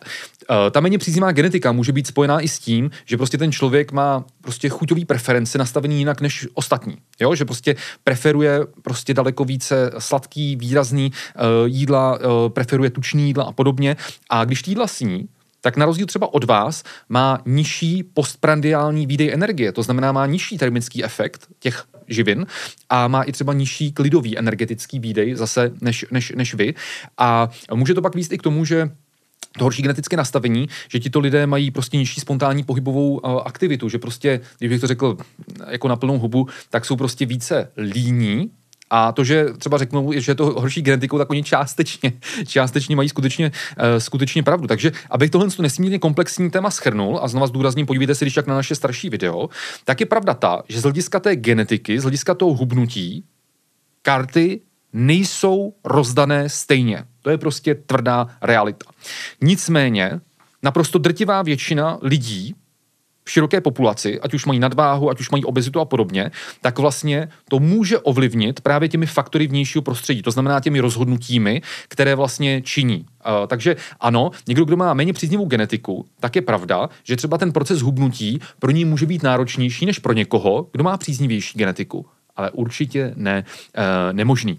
Uh, ta méně příznivá genetika může být spojená i s tím, že prostě ten člověk má prostě chuťový preference nastavený jinak než ostatní. Jo? Že prostě preferuje prostě daleko více sladký, výrazný uh, jídla, uh, preferuje tučný jídla a podobně. A když ty jídla sní, tak na rozdíl třeba od vás má nižší postprandiální výdej energie, to znamená má nižší termický efekt těch živin a má i třeba nižší klidový energetický výdej zase než, než, než vy. A může to pak víc i k tomu, že horší genetické nastavení, že tito lidé mají prostě nižší spontánní pohybovou uh, aktivitu, že prostě, když bych to řekl jako na plnou hubu, tak jsou prostě více líní A to, že třeba řeknou, že je to horší genetikou, tak oni částečně, <laughs> částečně mají skutečně, uh, skutečně pravdu. Takže abych tohle nesmírně komplexní téma schrnul a znova zdůrazním, podívejte se když tak na naše starší video, tak je pravda ta, že z hlediska té genetiky, z hlediska toho hubnutí, karty nejsou rozdané stejně. To je prostě tvrdá realita. Nicméně, naprosto drtivá většina lidí, v široké populaci, ať už mají nadváhu, ať už mají obezitu a podobně, tak vlastně to může ovlivnit právě těmi faktory vnějšího prostředí, to znamená těmi rozhodnutími, které vlastně činí. Uh, takže ano, někdo, kdo má méně příznivou genetiku, tak je pravda, že třeba ten proces hubnutí pro ní může být náročnější než pro někoho, kdo má příznivější genetiku. Ale určitě ne, uh, nemožný.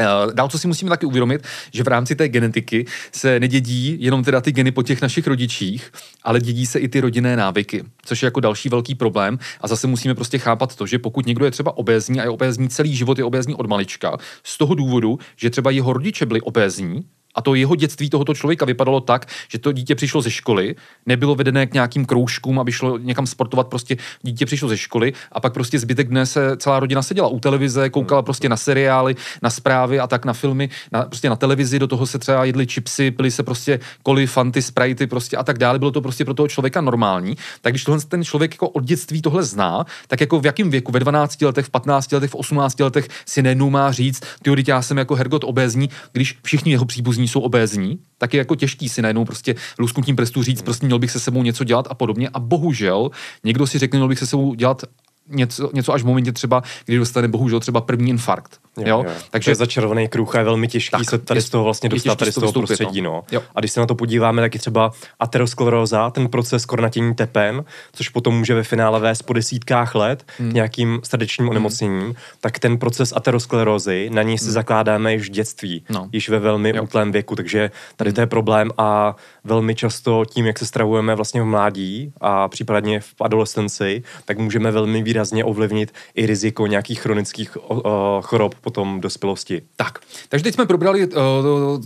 Eh, dál, co si musíme taky uvědomit, že v rámci té genetiky se nedědí jenom teda ty geny po těch našich rodičích, ale dědí se i ty rodinné návyky, což je jako další velký problém. A zase musíme prostě chápat to, že pokud někdo je třeba obézní a je obézní celý život, je obézní od malička, z toho důvodu, že třeba jeho rodiče byli obézní, a to jeho dětství tohoto člověka vypadalo tak, že to dítě přišlo ze školy, nebylo vedené k nějakým kroužkům, aby šlo někam sportovat, prostě dítě přišlo ze školy a pak prostě zbytek dne se celá rodina seděla u televize, koukala prostě na seriály, na zprávy a tak na filmy, na, prostě na televizi, do toho se třeba jedli chipsy, pili se prostě koli, fanty, sprajty prostě a tak dále. Bylo to prostě pro toho člověka normální. Tak když tohle ten člověk jako od dětství tohle zná, tak jako v jakém věku, ve 12 letech, v 15 letech, v 18 letech si nenou má říct, ty já jsem jako Hergot obézní, když všichni jeho příbuzní příbuzní jsou obézní, tak je jako těžký si najednou prostě lusknutím prstů říct, prostě měl bych se sebou něco dělat a podobně. A bohužel někdo si řekne, měl bych se sebou dělat něco, něco až v momentě třeba, kdy dostane bohužel třeba první infarkt. Jo, jo? Jo. Takže to je začarovaný kruh a je velmi těžký tak, se tady je, z toho vlastně dostat tady z toho vystoupit, prostředí. No. Jo. A když se na to podíváme, tak je třeba ateroskleróza, ten proces kornatění tepen, což potom může ve finále vést po desítkách let hmm. nějakým srdečním hmm. onemocněním, tak ten proces aterosklerózy, na něj si hmm. zakládáme již v dětství, no. již ve velmi jo. útlém věku, takže tady hmm. to je problém a velmi často tím, jak se stravujeme vlastně v mládí a případně v adolescenci, tak můžeme velmi výrazně ovlivnit i riziko nějakých chronických uh, chorob potom dospělosti. Tak, takže teď jsme probrali uh,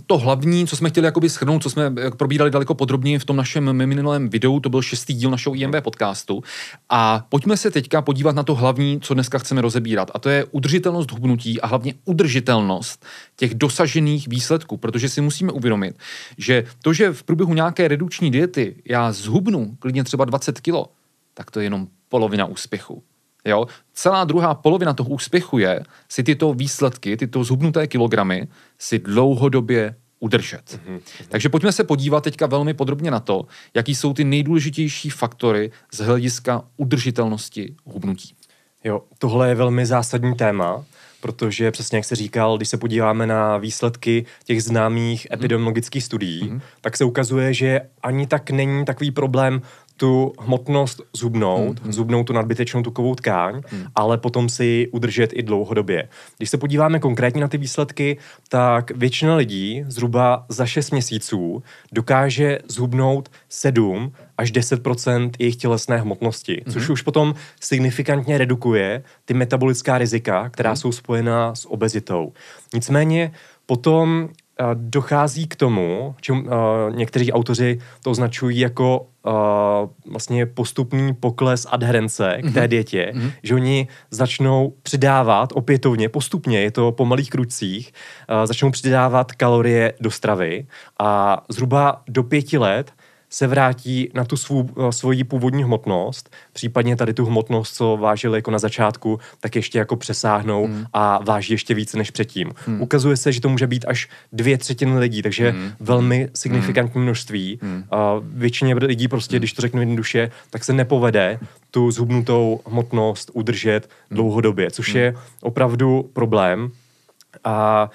to hlavní, co jsme chtěli jakoby schrnout, co jsme eh, probírali daleko podrobněji v tom našem minulém videu, to byl šestý díl našeho IMB podcastu. A pojďme se teďka podívat na to hlavní, co dneska chceme rozebírat, a to je udržitelnost hubnutí a hlavně udržitelnost těch dosažených výsledků, protože si musíme uvědomit, že to, že v průběhu nějaké redukční diety já zhubnu klidně třeba 20 kilo, tak to je jenom polovina úspěchu. Jo? Celá druhá polovina toho úspěchu je si tyto výsledky, tyto zhubnuté kilogramy si dlouhodobě udržet. Mm-hmm. Takže pojďme se podívat teďka velmi podrobně na to, jaký jsou ty nejdůležitější faktory z hlediska udržitelnosti hubnutí. Jo, tohle je velmi zásadní téma, protože přesně jak se říkal, když se podíváme na výsledky těch známých mhm. epidemiologických studií, mm-hmm. tak se ukazuje, že ani tak není takový problém tu hmotnost zubnout, hmm. zubnout tu nadbytečnou tukovou tkáň, hmm. ale potom si ji udržet i dlouhodobě. Když se podíváme konkrétně na ty výsledky, tak většina lidí zhruba za 6 měsíců dokáže zhubnout 7 až 10% jejich tělesné hmotnosti, hmm. což už potom signifikantně redukuje ty metabolická rizika, která hmm. jsou spojená s obezitou. Nicméně potom dochází k tomu, čím uh, někteří autoři to označují jako uh, vlastně postupný pokles adherence k té mhm. dietě, mm-hmm. že oni začnou přidávat opětovně, postupně, je to po malých kručcích, uh, začnou přidávat kalorie do stravy a zhruba do pěti let se vrátí na tu svou, eh, svoji původní hmotnost, případně tady tu hmotnost, co vážili jako na začátku, tak ještě jako přesáhnou hmm. a váží ještě více než předtím. Hmm. Ukazuje se, že to může být až dvě třetiny lidí, takže hmm. velmi hmm. signifikantní množství. Hmm. A většině lidí prostě, hmm. když to řeknu jednoduše, tak se nepovede tu zhubnutou hmotnost udržet hmm. dlouhodobě, což hmm. je opravdu problém. A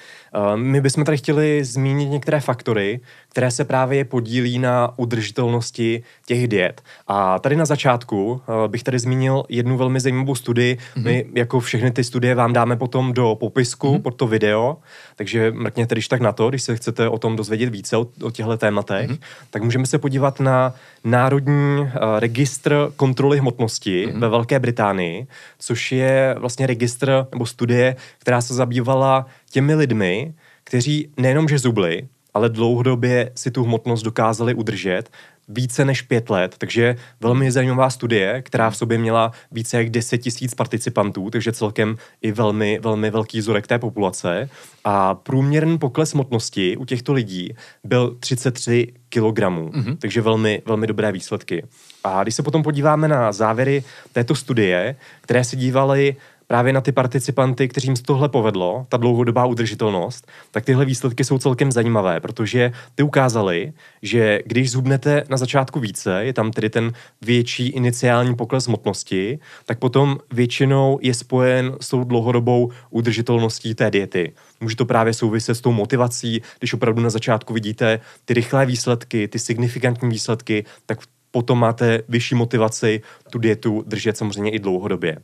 my bychom tady chtěli zmínit některé faktory, které se právě podílí na udržitelnosti těch diet. A tady na začátku bych tady zmínil jednu velmi zajímavou studii. Mm-hmm. My jako všechny ty studie vám dáme potom do popisku mm-hmm. pod to video, takže mrkněte když tak na to, když se chcete o tom dozvědět více o, o těchto tématech, mm-hmm. tak můžeme se podívat na Národní uh, registr kontroly hmotnosti mm-hmm. ve Velké Británii, což je vlastně registr nebo studie, která se zabývala těmi lidmi, kteří nejenom že zubli, ale dlouhodobě si tu hmotnost dokázali udržet více než pět let, takže velmi zajímavá studie, která v sobě měla více jak 10 tisíc participantů, takže celkem i velmi, velmi velký vzorek té populace. A průměrný pokles hmotnosti u těchto lidí byl 33 kilogramů, mm-hmm. takže velmi, velmi dobré výsledky. A když se potom podíváme na závěry této studie, které se dívaly právě na ty participanty, kterým se tohle povedlo, ta dlouhodobá udržitelnost, tak tyhle výsledky jsou celkem zajímavé, protože ty ukázali, že když zhubnete na začátku více, je tam tedy ten větší iniciální pokles hmotnosti, tak potom většinou je spojen s tou dlouhodobou udržitelností té diety. Může to právě souviset s tou motivací, když opravdu na začátku vidíte ty rychlé výsledky, ty signifikantní výsledky, tak potom máte vyšší motivaci tu dietu držet samozřejmě i dlouhodobě.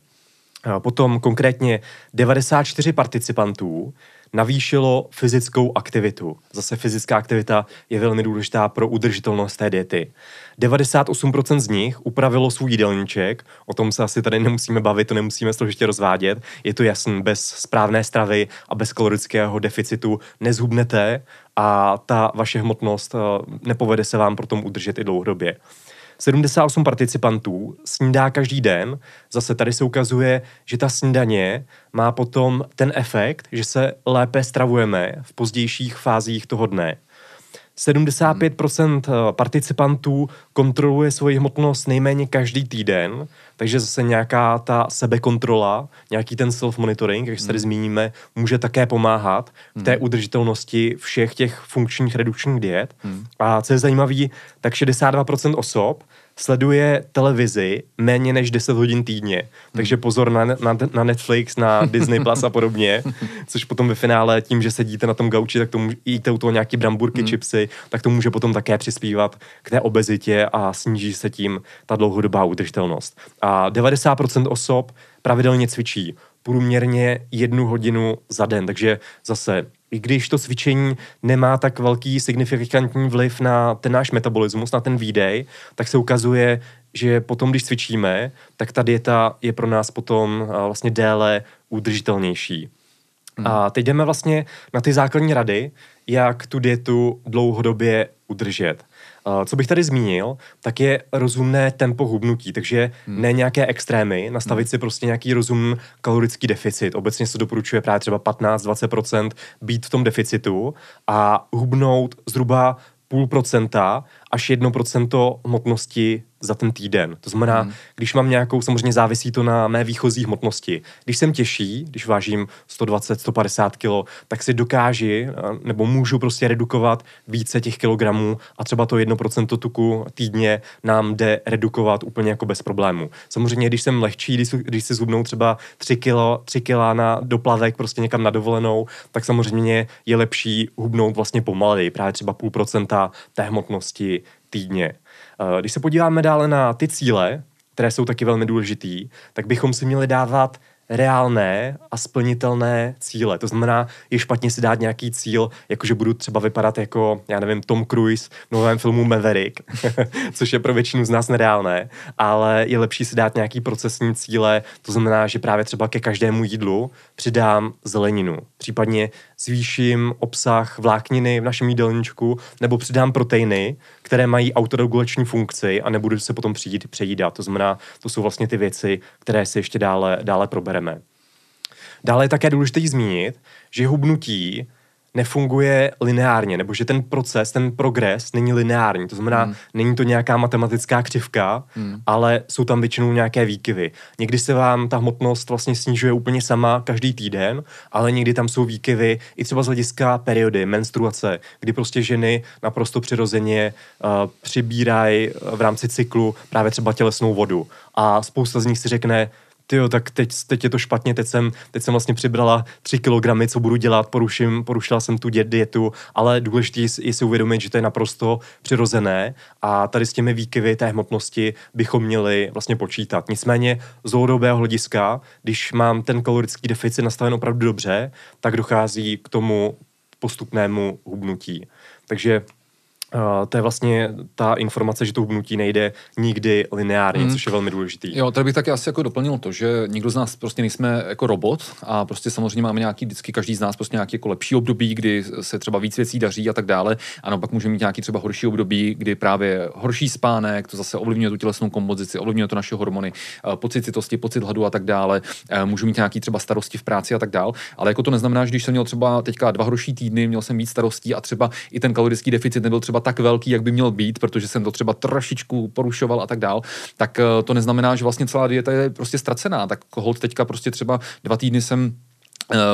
Potom konkrétně 94 participantů navýšilo fyzickou aktivitu. Zase fyzická aktivita je velmi důležitá pro udržitelnost té diety. 98% z nich upravilo svůj jídelníček, o tom se asi tady nemusíme bavit, to nemusíme složitě rozvádět. Je to jasný, bez správné stravy a bez kalorického deficitu nezhubnete a ta vaše hmotnost eh, nepovede se vám potom udržet i dlouhodobě. 78 participantů snídá každý den. Zase tady se ukazuje, že ta snídaně má potom ten efekt, že se lépe stravujeme v pozdějších fázích toho dne. 75% eh, participantů kontroluje svoji hmotnost nejméně každý týden, takže zase nějaká ta sebekontrola, nějaký ten self-monitoring, jak se tady hmm. zmíníme, může také pomáhat v té hmm. udržitelnosti všech těch funkčních redukčních diet. Hmm. A co je zajímavé, tak 62% osob sleduje televizi méně než 10 hodin týdně. Takže hmm. pozor na, na, na Netflix, na <laughs> Disney Plus a podobně, což potom ve finále tím, že sedíte na tom gauči, tak to může, jíte u toho nějaký bramburky, hmm. chipsy, tak to může potom také přispívat k té obezitě a sníží se tím ta dlouhodobá udržitelnost. A 90% osob pravidelně cvičí průměrně jednu hodinu za den, takže zase i když to cvičení nemá tak velký signifikantní vliv na ten náš metabolismus, na ten výdej, tak se ukazuje, že potom, když cvičíme, tak ta dieta je pro nás potom vlastně déle udržitelnější. Hmm. A teď jdeme vlastně na ty základní rady, jak tu dietu dlouhodobě udržet. Co bych tady zmínil, tak je rozumné tempo hubnutí, takže hmm. ne nějaké extrémy, nastavit hmm. si prostě nějaký rozumný kalorický deficit. Obecně se doporučuje právě třeba 15-20% být v tom deficitu a hubnout zhruba půl procenta až jedno procento hmotnosti za ten týden. To znamená, hmm. když mám nějakou, samozřejmě závisí to na mé výchozí hmotnosti. Když jsem těžší, když vážím 120, 150 kg, tak si dokáži nebo můžu prostě redukovat více těch kilogramů a třeba to 1% tuku týdně nám jde redukovat úplně jako bez problému. Samozřejmě, když jsem lehčí, když, když si zhubnou třeba 3 kg, 3 kg na doplavek prostě někam na dovolenou, tak samozřejmě je lepší hubnout vlastně pomaleji, právě třeba půl procenta té hmotnosti týdně. Eh, když se podíváme dále na ty cíle, které jsou taky velmi důležitý, tak bychom si měli dávat reálné a splnitelné cíle. To znamená, je špatně si dát nějaký cíl, jakože budu třeba vypadat jako, já nevím, Tom Cruise v novém filmu Maverick, <laughs> což je pro většinu z nás nereálné, ale je lepší si dát nějaký procesní cíle, to znamená, že právě třeba ke každému jídlu přidám zeleninu, případně zvýším obsah vlákniny v našem jídelníčku, nebo přidám proteiny, které mají autoregulační funkci a nebudu se potom přijít, přejídat. To znamená, to jsou vlastně ty věci, které si ještě dále, dále probereme. Dále je také důležité zmínit, že hubnutí nefunguje lineárně, nebo že ten proces, ten progres není lineární. To znamená, hmm. není to nějaká matematická křivka, hmm. ale jsou tam většinou nějaké výkyvy. Někdy se vám ta hmotnost vlastně snižuje úplně sama každý týden, ale někdy tam jsou výkyvy i třeba z hlediska periody, menstruace, kdy prostě ženy naprosto přirozeně uh, přibírají v rámci cyklu právě třeba tělesnou vodu. A spousta z nich si řekne, tyjo, tak teď, teď je to špatně, teď jsem, teď jsem vlastně přibrala 3 kilogramy, co budu dělat, poruším, porušila jsem tu dietu, ale důležité je si uvědomit, že to je naprosto přirozené a tady s těmi výkyvy té hmotnosti bychom měli vlastně počítat. Nicméně z dlouhodobého hlediska, když mám ten kalorický deficit nastaven opravdu dobře, tak dochází k tomu postupnému hubnutí. Takže Uh, to je vlastně ta informace, že to hubnutí nejde nikdy lineárně, mm. což je velmi důležitý. Jo, tady bych taky asi jako doplnil to, že nikdo z nás prostě nejsme jako robot a prostě samozřejmě máme nějaký, vždycky každý z nás prostě nějaký jako lepší období, kdy se třeba víc věcí daří a tak dále. Ano, pak můžeme mít nějaký třeba horší období, kdy právě horší spánek, to zase ovlivňuje tu tělesnou kompozici, ovlivňuje to naše hormony, uh, pocit citosti, pocit hladu a tak dále. Uh, můžu mít nějaký třeba starosti v práci a tak dále. Ale jako to neznamená, že když jsem měl třeba teďka dva horší týdny, měl jsem víc starostí a třeba i ten kalorický deficit nebyl třeba třeba tak velký, jak by měl být, protože jsem to třeba trošičku porušoval a tak dál, tak eh, to neznamená, že vlastně celá dieta je prostě ztracená. Tak hold teďka prostě třeba dva týdny jsem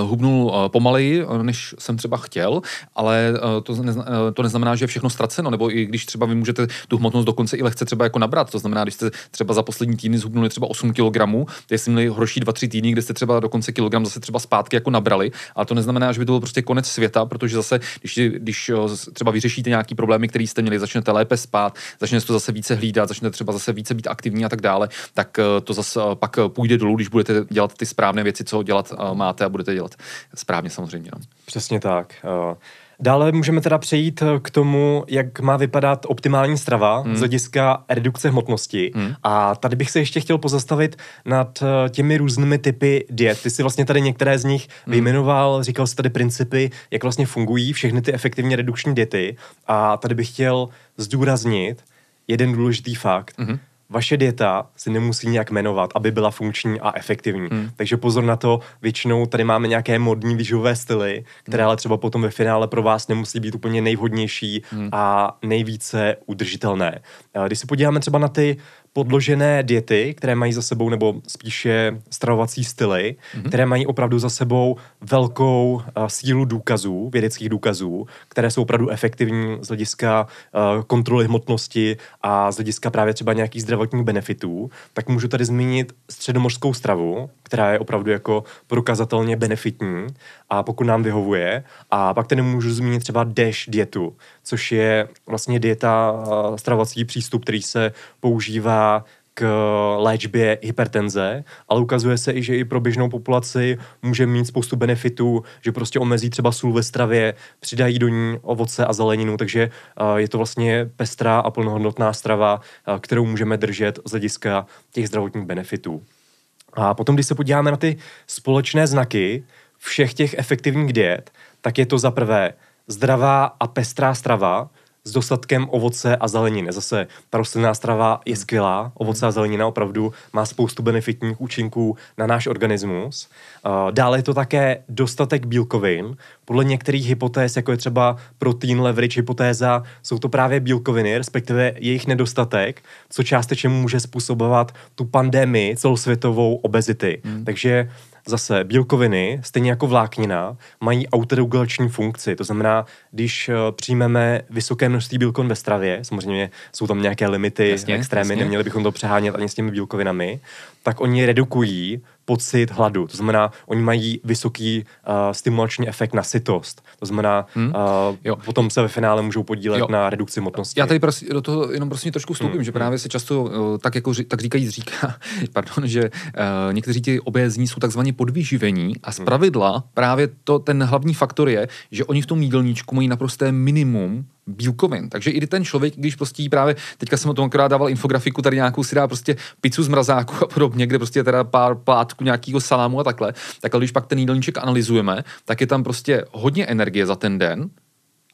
hubnul uh, pomaleji, než jsem třeba chtěl, ale to, nezna, to neznamená, že je všechno ztraceno, nebo i když třeba vy můžete tu hmotnost dokonce i lehce třeba jako nabrat, to znamená, když jste třeba za poslední týdny zhubnuli třeba 8 kg, jestli měli horší 2-3 týdny, kde jste třeba dokonce kilogram zase třeba zpátky jako nabrali, ale to neznamená, že by to byl prostě konec světa, protože zase, když, když třeba vyřešíte nějaký problémy, který jste měli, začnete lépe spát, začnete to zase více hlídat, začnete třeba zase více být aktivní a tak dále, tak to zase pak půjde dolů, když budete dělat ty správné věci, co dělat máte a budete budete dělat správně samozřejmě. No. Přesně tak. Eh, dále můžeme teda přejít eh, k tomu, jak má vypadat optimální strava hmm. z hlediska redukce hmotnosti. Hmm. A tady bych se ještě chtěl pozastavit nad eh, těmi různými typy diet. Ty si vlastně tady některé z nich hmm. vyjmenoval, říkal jsi tady principy, jak vlastně fungují všechny ty efektivně redukční diety. A tady bych chtěl zdůraznit jeden důležitý fakt. Hmm vaše dieta si nemusí nějak jmenovat, aby byla funkční a efektivní. Hmm. Takže pozor na to, většinou tady máme nějaké modní výživové styly, které hmm. ale třeba potom ve finále pro vás nemusí být úplně nejvhodnější hmm. a nejvíce udržitelné. Když se podíváme třeba na ty podložené diety, které mají za sebou, nebo spíše stravovací styly, mm-hmm. které mají opravdu za sebou velkou uh, sílu důkazů, vědeckých důkazů, které jsou opravdu efektivní z hlediska uh, kontroly hmotnosti a z hlediska právě třeba nějakých zdravotních benefitů, tak můžu tady zmínit středomořskou stravu, která je opravdu jako prokazatelně benefitní a pokud nám vyhovuje. A pak tady můžu zmínit třeba DASH dietu, což je vlastně dieta, uh, stravovací přístup, který se používá k léčbě hypertenze, ale ukazuje se i, že i pro běžnou populaci může mít spoustu benefitů, že prostě omezí třeba sůl ve stravě, přidají do ní ovoce a zeleninu, takže uh, je to vlastně pestrá a plnohodnotná strava, uh, kterou můžeme držet z hlediska těch zdravotních benefitů. A potom, když se podíváme na ty společné znaky všech těch efektivních diet, tak je to za prvé zdravá a pestrá strava, s dostatkem ovoce a zeleniny. Zase ta rostlinná strava je skvělá, ovoce a zelenina opravdu má spoustu benefitních účinků na náš organismus. Dále je to také dostatek bílkovin. Podle některých hypotéz, jako je třeba protein leverage hypotéza, jsou to právě bílkoviny, respektive jejich nedostatek, co částečně může způsobovat tu pandemii celosvětovou obezity. Hmm. Takže Zase bílkoviny, stejně jako vláknina, mají autoregulační funkci. To znamená, když uh, přijmeme vysoké množství bílkovin ve stravě, samozřejmě jsou tam nějaké limity, jasně, extrémy, jasně. neměli bychom to přehánět ani s těmi bílkovinami, tak oni redukují pocit hladu. To znamená, oni mají vysoký uh, stimulační efekt na sytost. To znamená, hmm. uh, jo. potom se ve finále můžou podílet jo. na redukci hmotnosti. Já tady prosím, do toho jenom prosím trošku vstoupím, hmm. že právě se často, uh, tak jako tak říkají, říká, <laughs> pardon, že uh, někteří ti obézní jsou takzvaně podvyživení a z hmm. pravidla právě to, ten hlavní faktor je, že oni v tom jídelníčku mají naprosté minimum bílkovin. Takže i ten člověk, když prostě právě, teďka jsem o tom akorát dával infografiku, tady nějakou si dá prostě pizzu z mrazáku a podobně, kde prostě teda pár plátků nějakého salámu a takhle, tak ale když pak ten jídelníček analyzujeme, tak je tam prostě hodně energie za ten den,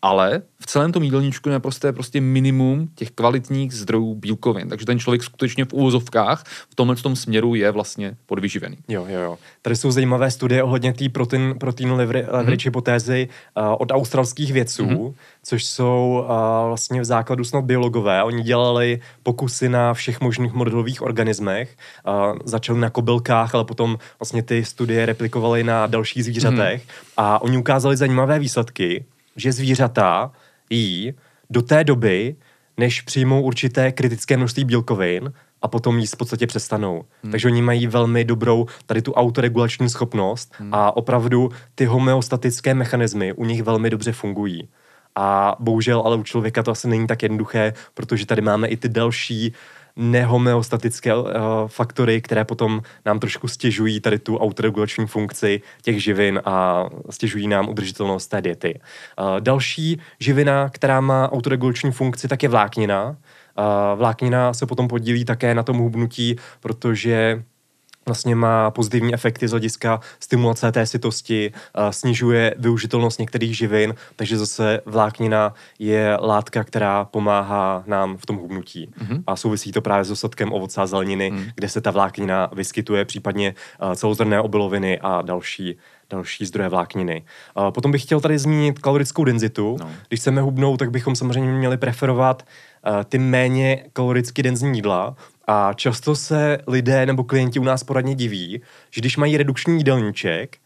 ale v celém tom jídelníčku je prostě, prostě minimum těch kvalitních zdrojů bílkovin. Takže ten člověk skutečně v úvozovkách v tomhle tom směru je vlastně podvyživený. Jo, jo, jo. Tady jsou zajímavé studie ohledně té protein, protein leverage mm-hmm. hypotézy uh, od australských vědců, mm-hmm. což jsou uh, vlastně v základu snad biologové. Oni dělali pokusy na všech možných modelových organismech. Uh, začali na kobylkách, ale potom vlastně ty studie replikovali na dalších zvířatech. Mm-hmm. A oni ukázali zajímavé výsledky že zvířata jí do té doby, než přijmou určité kritické množství bílkovin a potom jíst v podstatě přestanou. Hmm. Takže oni mají velmi dobrou tady tu autoregulační schopnost hmm. a opravdu ty homeostatické mechanismy u nich velmi dobře fungují. A bohužel ale u člověka to asi není tak jednoduché, protože tady máme i ty další nehomeostatické uh, faktory, které potom nám trošku stěžují tady tu autoregulační funkci těch živin a stěžují nám udržitelnost té diety. Uh, další živina, která má autoregulační funkci, tak je vláknina. Uh, vláknina se potom podílí také na tom hubnutí, protože vlastně má pozitivní efekty z hlediska stimulace té sytosti, snižuje využitelnost některých živin, takže zase vláknina je látka, která pomáhá nám v tom hubnutí. Mm-hmm. A souvisí to právě s dostatkem ovoce a zeleniny, mm. kde se ta vláknina vyskytuje, případně celozrné obiloviny a další další zdroje vlákniny. Potom bych chtěl tady zmínit kalorickou denzitu. No. Když chceme hubnout, tak bychom samozřejmě měli preferovat ty méně kaloricky denzní jídla, a často se lidé nebo klienti u nás poradně diví, že když mají redukční jídelníček,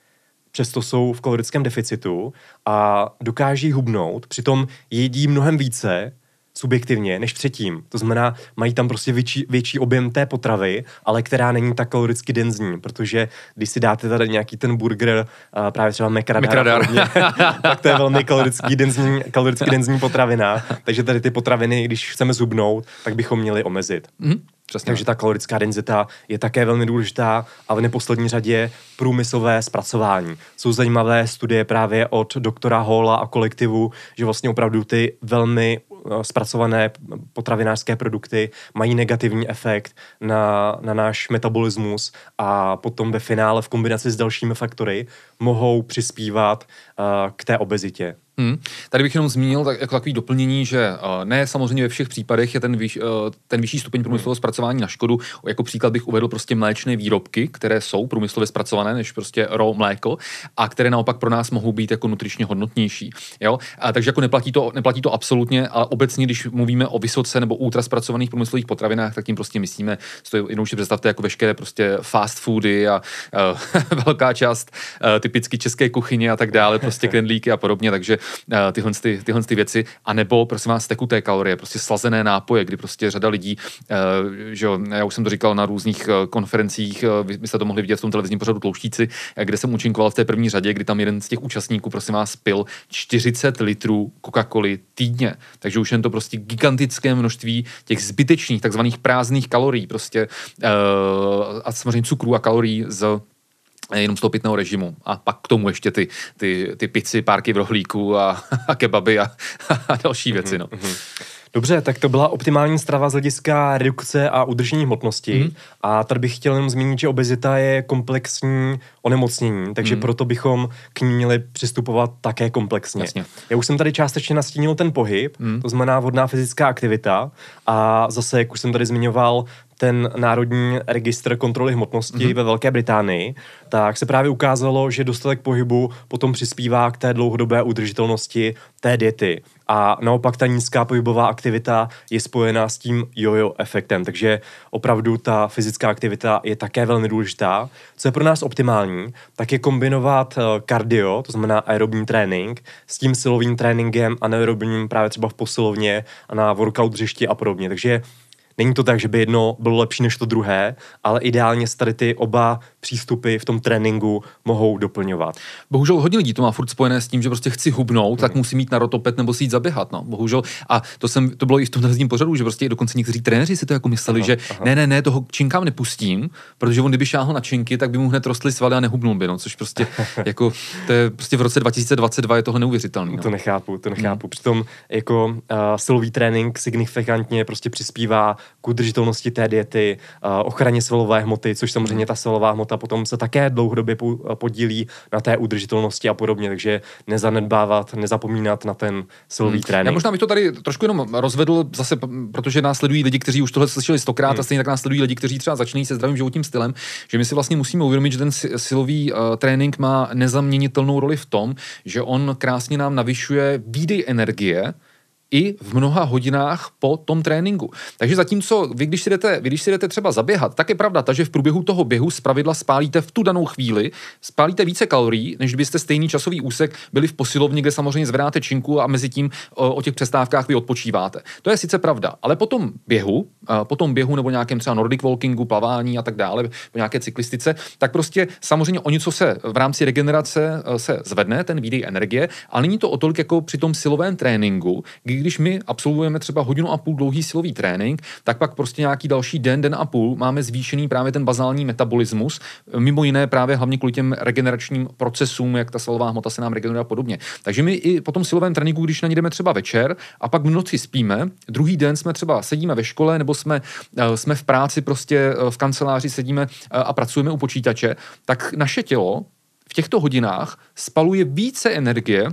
přesto jsou v kalorickém deficitu a dokáží hubnout, přitom jedí mnohem více, subjektivně než předtím. To znamená, mají tam prostě větší, větší objem té potravy, ale která není tak kaloricky denzní, protože když si dáte tady nějaký ten burger, uh, právě třeba mekradar, <laughs> tak to je velmi kalorický denzní, kaloricky denzní potravina, takže tady ty potraviny, když chceme zubnout, tak bychom měli omezit. Mm-hmm. Přesně. Takže ta kalorická denzita je také velmi důležitá a v neposlední řadě průmyslové zpracování. Jsou zajímavé studie právě od doktora Hola a kolektivu, že vlastně opravdu ty velmi eh, zpracované potravinářské produkty mají negativní efekt na, na náš metabolismus a potom ve finále v kombinaci s dalšími faktory mohou přispívat uh, k té obezitě. Hmm. Tady bych jenom zmínil tak, jako takový doplnění, že uh, ne samozřejmě ve všech případech je ten, výš, uh, ten vyšší stupeň průmyslového zpracování na škodu. Jako příklad bych uvedl prostě mléčné výrobky, které jsou průmyslově zpracované než prostě raw mléko a které naopak pro nás mohou být jako nutričně hodnotnější. Jo? A takže jako neplatí to, neplatí to absolutně, ale obecně, když mluvíme o vysoce nebo ultra zpracovaných průmyslových potravinách, tak tím prostě myslíme, to jenom si představte jako veškeré prostě fast foody a uh, <laughs> velká část uh, typicky české kuchyně a tak dále, prostě <laughs> knedlíky a podobně, takže tyhle, ty, tyhle ty věci, anebo prosím vás tekuté kalorie, prostě slazené nápoje, kdy prostě řada lidí, uh, že jo, já už jsem to říkal na různých uh, konferencích, vy, vy jste to mohli vidět v tom televizním pořadu Tlouštíci, kde jsem účinkoval v té první řadě, kdy tam jeden z těch účastníků, prosím vás, pil 40 litrů Coca-Coly týdně. Takže už jen to prostě gigantické množství těch zbytečných, takzvaných prázdných kalorií, prostě a samozřejmě cukrů a kalorií z jenom z toho pitného režimu. A pak k tomu ještě ty, ty, ty pici, párky v rohlíku a, <laughs> a kebaby a, <laughs> a další věci. No. Mm-hmm. Dobře, tak to byla optimální strava z hlediska redukce a udržení hmotnosti. Mm. A tady bych chtěl jenom zmínit, že obezita je komplexní onemocnění, takže mm. proto bychom k ní měli přistupovat také komplexně. Jasně. Já už jsem tady částečně nastínil ten pohyb, mm. to znamená vodná fyzická aktivita a zase, jak už jsem tady zmiňoval, ten Národní registr kontroly hmotnosti mm-hmm. ve Velké Británii, tak se právě ukázalo, že dostatek pohybu potom přispívá k té dlouhodobé udržitelnosti té diety. A naopak ta nízká pohybová aktivita je spojená s tím jojo efektem, takže opravdu ta fyzická aktivita je také velmi důležitá. Co je pro nás optimální, tak je kombinovat kardio, eh, to znamená aerobní trénink, s tím silovým tréninkem a neaerobním právě třeba v posilovně a na workout hřišti a podobně. Takže Není to tak, že by jedno bylo lepší než to druhé, ale ideálně se tady ty oba přístupy v tom tréninku mohou doplňovat. Bohužel hodně lidí to má furt spojené s tím, že prostě chci hubnout, hmm. tak musím mít na rotopet nebo si jít zaběhat. No. Bohužel. A to, jsem, to bylo i v tom televizním pořadu, že prostě dokonce někteří trenéři si to jako mysleli, aha, že aha. ne, ne, ne, toho činkám nepustím, protože on kdyby šáhl na činky, tak by mu hned rostly svaly a nehubnul by. No, což prostě <laughs> jako, to je prostě v roce 2022 je toho neuvěřitelné. No. To nechápu, to nechápu. Hmm. Přitom jako uh, silový trénink signifikantně prostě přispívá k udržitelnosti té diety, ochraně svalové hmoty, což samozřejmě ta svalová hmota potom se také dlouhodobě podílí na té udržitelnosti a podobně, takže nezanedbávat, nezapomínat na ten silový hmm. trénink. Já možná bych to tady trošku jenom rozvedl zase, protože nás sledují lidi, kteří už tohle slyšeli stokrát hmm. a stejně tak nás sledují lidi, kteří třeba začínají se zdravým životním stylem, že my si vlastně musíme uvědomit, že ten silový uh, trénink má nezaměnitelnou roli v tom, že on krásně nám navyšuje výdej energie, i v mnoha hodinách po tom tréninku. Takže zatímco vy, když si jdete, vy, když si jdete třeba zaběhat, tak je pravda ta, že v průběhu toho běhu zpravidla spálíte v tu danou chvíli, spálíte více kalorií, než byste stejný časový úsek byli v posilovně, kde samozřejmě zvedáte činku a mezi tím o, o těch přestávkách vy odpočíváte. To je sice pravda, ale po tom běhu po tom běhu nebo nějakém třeba Nordic walkingu, plavání a tak dále, po nějaké cyklistice, tak prostě samozřejmě o něco se v rámci regenerace se zvedne ten výdej energie, ale není to o tolik jako při tom silovém tréninku, kdy když my absolvujeme třeba hodinu a půl dlouhý silový trénink, tak pak prostě nějaký další den, den a půl máme zvýšený právě ten bazální metabolismus, mimo jiné právě hlavně kvůli těm regeneračním procesům, jak ta svalová hmota se nám regeneruje a podobně. Takže my i po tom silovém tréninku, když na ní jdeme třeba večer a pak v noci spíme, druhý den jsme třeba sedíme ve škole nebo jsme, eh, jsme v práci, prostě eh, v kanceláři sedíme eh, a pracujeme u počítače, tak naše tělo v těchto hodinách spaluje více energie,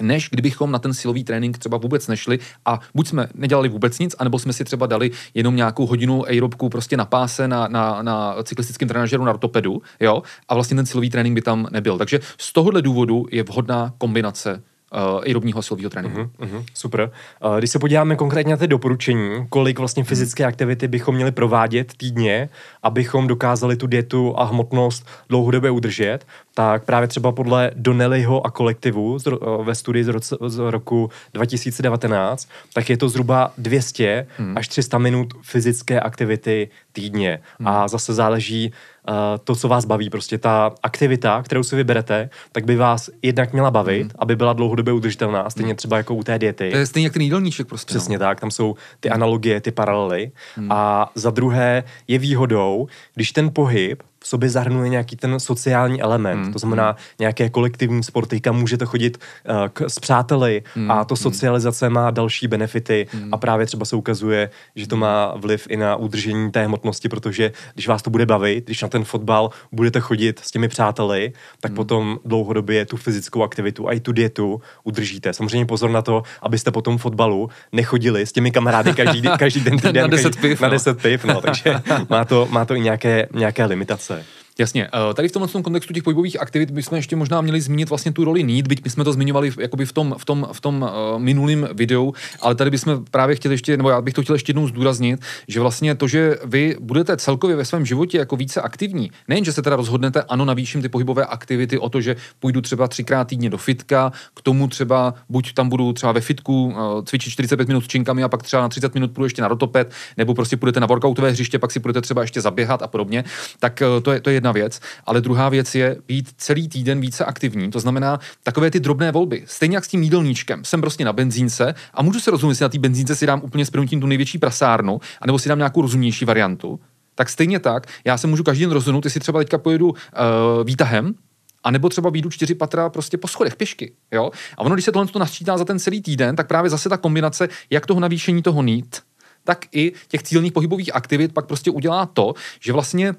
než kdybychom na ten silový trénink třeba vůbec nešli a buď jsme nedělali vůbec nic, anebo jsme si třeba dali jenom nějakou hodinu aerobku prostě na páse, na, na, na cyklistickém trenažeru, na ortopedu, jo, a vlastně ten silový trénink by tam nebyl. Takže z tohohle důvodu je vhodná kombinace uh, aerobního silového tréninku. Uh-huh, uh-huh, super. Uh, když se podíváme konkrétně na ty doporučení, kolik vlastně mhm. fyzické aktivity bychom měli provádět týdně, abychom dokázali tu dietu a hmotnost dlouhodobě udržet, tak právě třeba podle Donnellyho a kolektivu z, uh, ve studii z, roce, z roku 2019, tak je to zhruba 200 hmm. až 300 minut fyzické aktivity týdně. Hmm. A zase záleží to, co vás baví. Prostě ta aktivita, kterou si vyberete, tak by vás jednak měla bavit, hmm. aby byla dlouhodobě udržitelná, stejně hmm. třeba jako u té diety. To je stejně jak ten jídelníček prostě. No. Přesně no. tak, tam jsou ty analogie, ty paralely. Hmm. A za druhé je výhodou, když ten pohyb v sobě zahrnuje nějaký ten sociální element, hmm. to znamená hmm. nějaké kolektivní sporty, kam můžete chodit uh, k, s přáteli hmm. a to hmm. socializace má další benefity hmm. a právě třeba se ukazuje, že to má vliv i na udržení té hmotnosti, protože když vás to bude bavit, když na ten fotbal budete chodit s těmi přáteli, tak hmm. potom dlouhodobě tu fyzickou aktivitu a i tu dietu udržíte. Samozřejmě pozor na to, abyste po tom fotbalu nechodili s těmi kamarády každý, <laughs> každý den týden, na deset piv, na no. deset piv no, takže má to, má to i nějaké, nějaké limitace. so. Jasně, eh, tady v tomhle tom kontextu těch pohybových aktivit bychom ještě možná měli zmínit vlastně tu roli need, byť my jsme to zmiňovali jakoby v tom, v tom, v tom uh, minulém videu, ale tady bychom právě chtěli ještě, nebo já bych to chtěl ještě jednou zdůraznit, že vlastně to, že vy budete celkově ve svém životě jako více aktivní, nejen, že se teda rozhodnete, ano, navýším ty pohybové aktivity o to, že půjdu třeba třikrát týdně do fitka, k tomu třeba buď tam budu třeba ve fitku uh, cvičit 45 minut s činkami a pak třeba na 30 minut půjdu ještě na rotoped, nebo prostě půjdete na workoutové hřiště, pak si budete třeba ještě zaběhat a podobně, tak uh, to je, to je jedna jedna věc, ale druhá věc je být celý týden více aktivní. To znamená takové ty drobné volby. Stejně jak s tím jídelníčkem. Jsem prostě na benzínce a můžu se rozumět, jestli na té benzínce si dám úplně s tu největší prasárnu, anebo si dám nějakou rozumnější variantu. Tak stejně tak, já se můžu každý den rozhodnout, jestli třeba teďka pojedu uh, výtahem, a nebo třeba výjdu čtyři patra prostě po schodech pěšky. Jo? A ono, když se tohle to nasčítá za ten celý týden, tak právě zase ta kombinace jak toho navýšení toho nít, tak i těch cílných pohybových aktivit pak prostě udělá to, že vlastně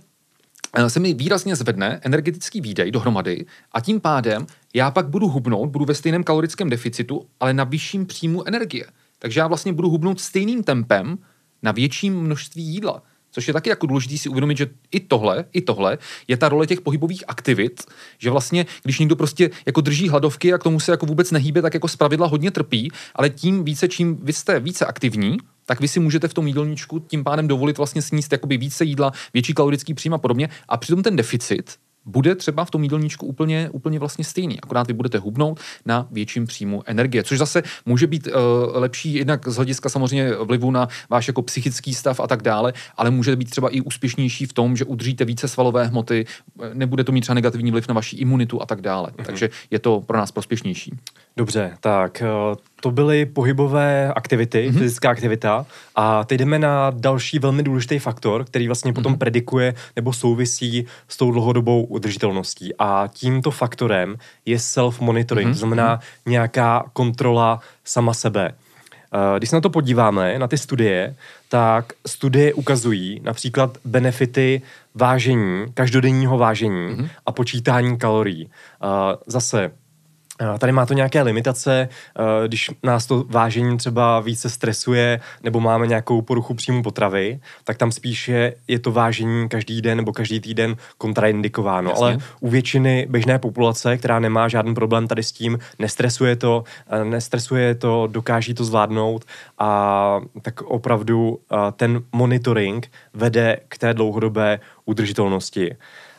se mi výrazně zvedne energetický výdej dohromady a tím pádem já pak budu hubnout, budu ve stejném kalorickém deficitu, ale na vyšším příjmu energie. Takže já vlastně budu hubnout stejným tempem na větším množství jídla. Což je taky jako důležité si uvědomit, že i tohle, i tohle je ta role těch pohybových aktivit, že vlastně, když někdo prostě jako drží hladovky a k tomu se jako vůbec nehýbe, tak jako zpravidla hodně trpí, ale tím více, čím vy jste více aktivní, tak vy si můžete v tom jídelníčku tím pádem dovolit vlastně sníst jakoby více jídla, větší kalorický příjem a podobně. A přitom ten deficit bude třeba v tom jídelníčku úplně, úplně vlastně stejný. Akorát vy budete hubnout na větším příjmu energie, což zase může být uh, lepší jednak z hlediska samozřejmě vlivu na váš jako psychický stav a tak dále, ale může být třeba i úspěšnější v tom, že udržíte více svalové hmoty, nebude to mít třeba negativní vliv na vaši imunitu a tak dále. Mm-hmm. Takže je to pro nás prospěšnější. Dobře, tak eh, to byly pohybové aktivity, mm-hmm. fyzická aktivita a teď jdeme na další velmi důležitý faktor, který vlastně potom mm-hmm. predikuje nebo souvisí s tou dlouhodobou udržitelností a tímto faktorem je self-monitoring, mm-hmm. to znamená mhm. nějaká kontrola sama sebe. Eh, když se na to podíváme, na ty studie, tak studie ukazují například benefity vážení, každodenního vážení mm-hmm. a počítání kalorií. Eh, zase Tady má to nějaké limitace, eh, když nás to vážení třeba více stresuje nebo máme nějakou poruchu příjmu potravy, tak tam spíše je to vážení každý den nebo každý týden kontraindikováno. Jasně. Ale u většiny běžné populace, která nemá žádný problém tady s tím, nestresuje to, eh, nestresuje to, dokáží to zvládnout a tak opravdu eh, ten monitoring vede k té dlouhodobé udržitelnosti.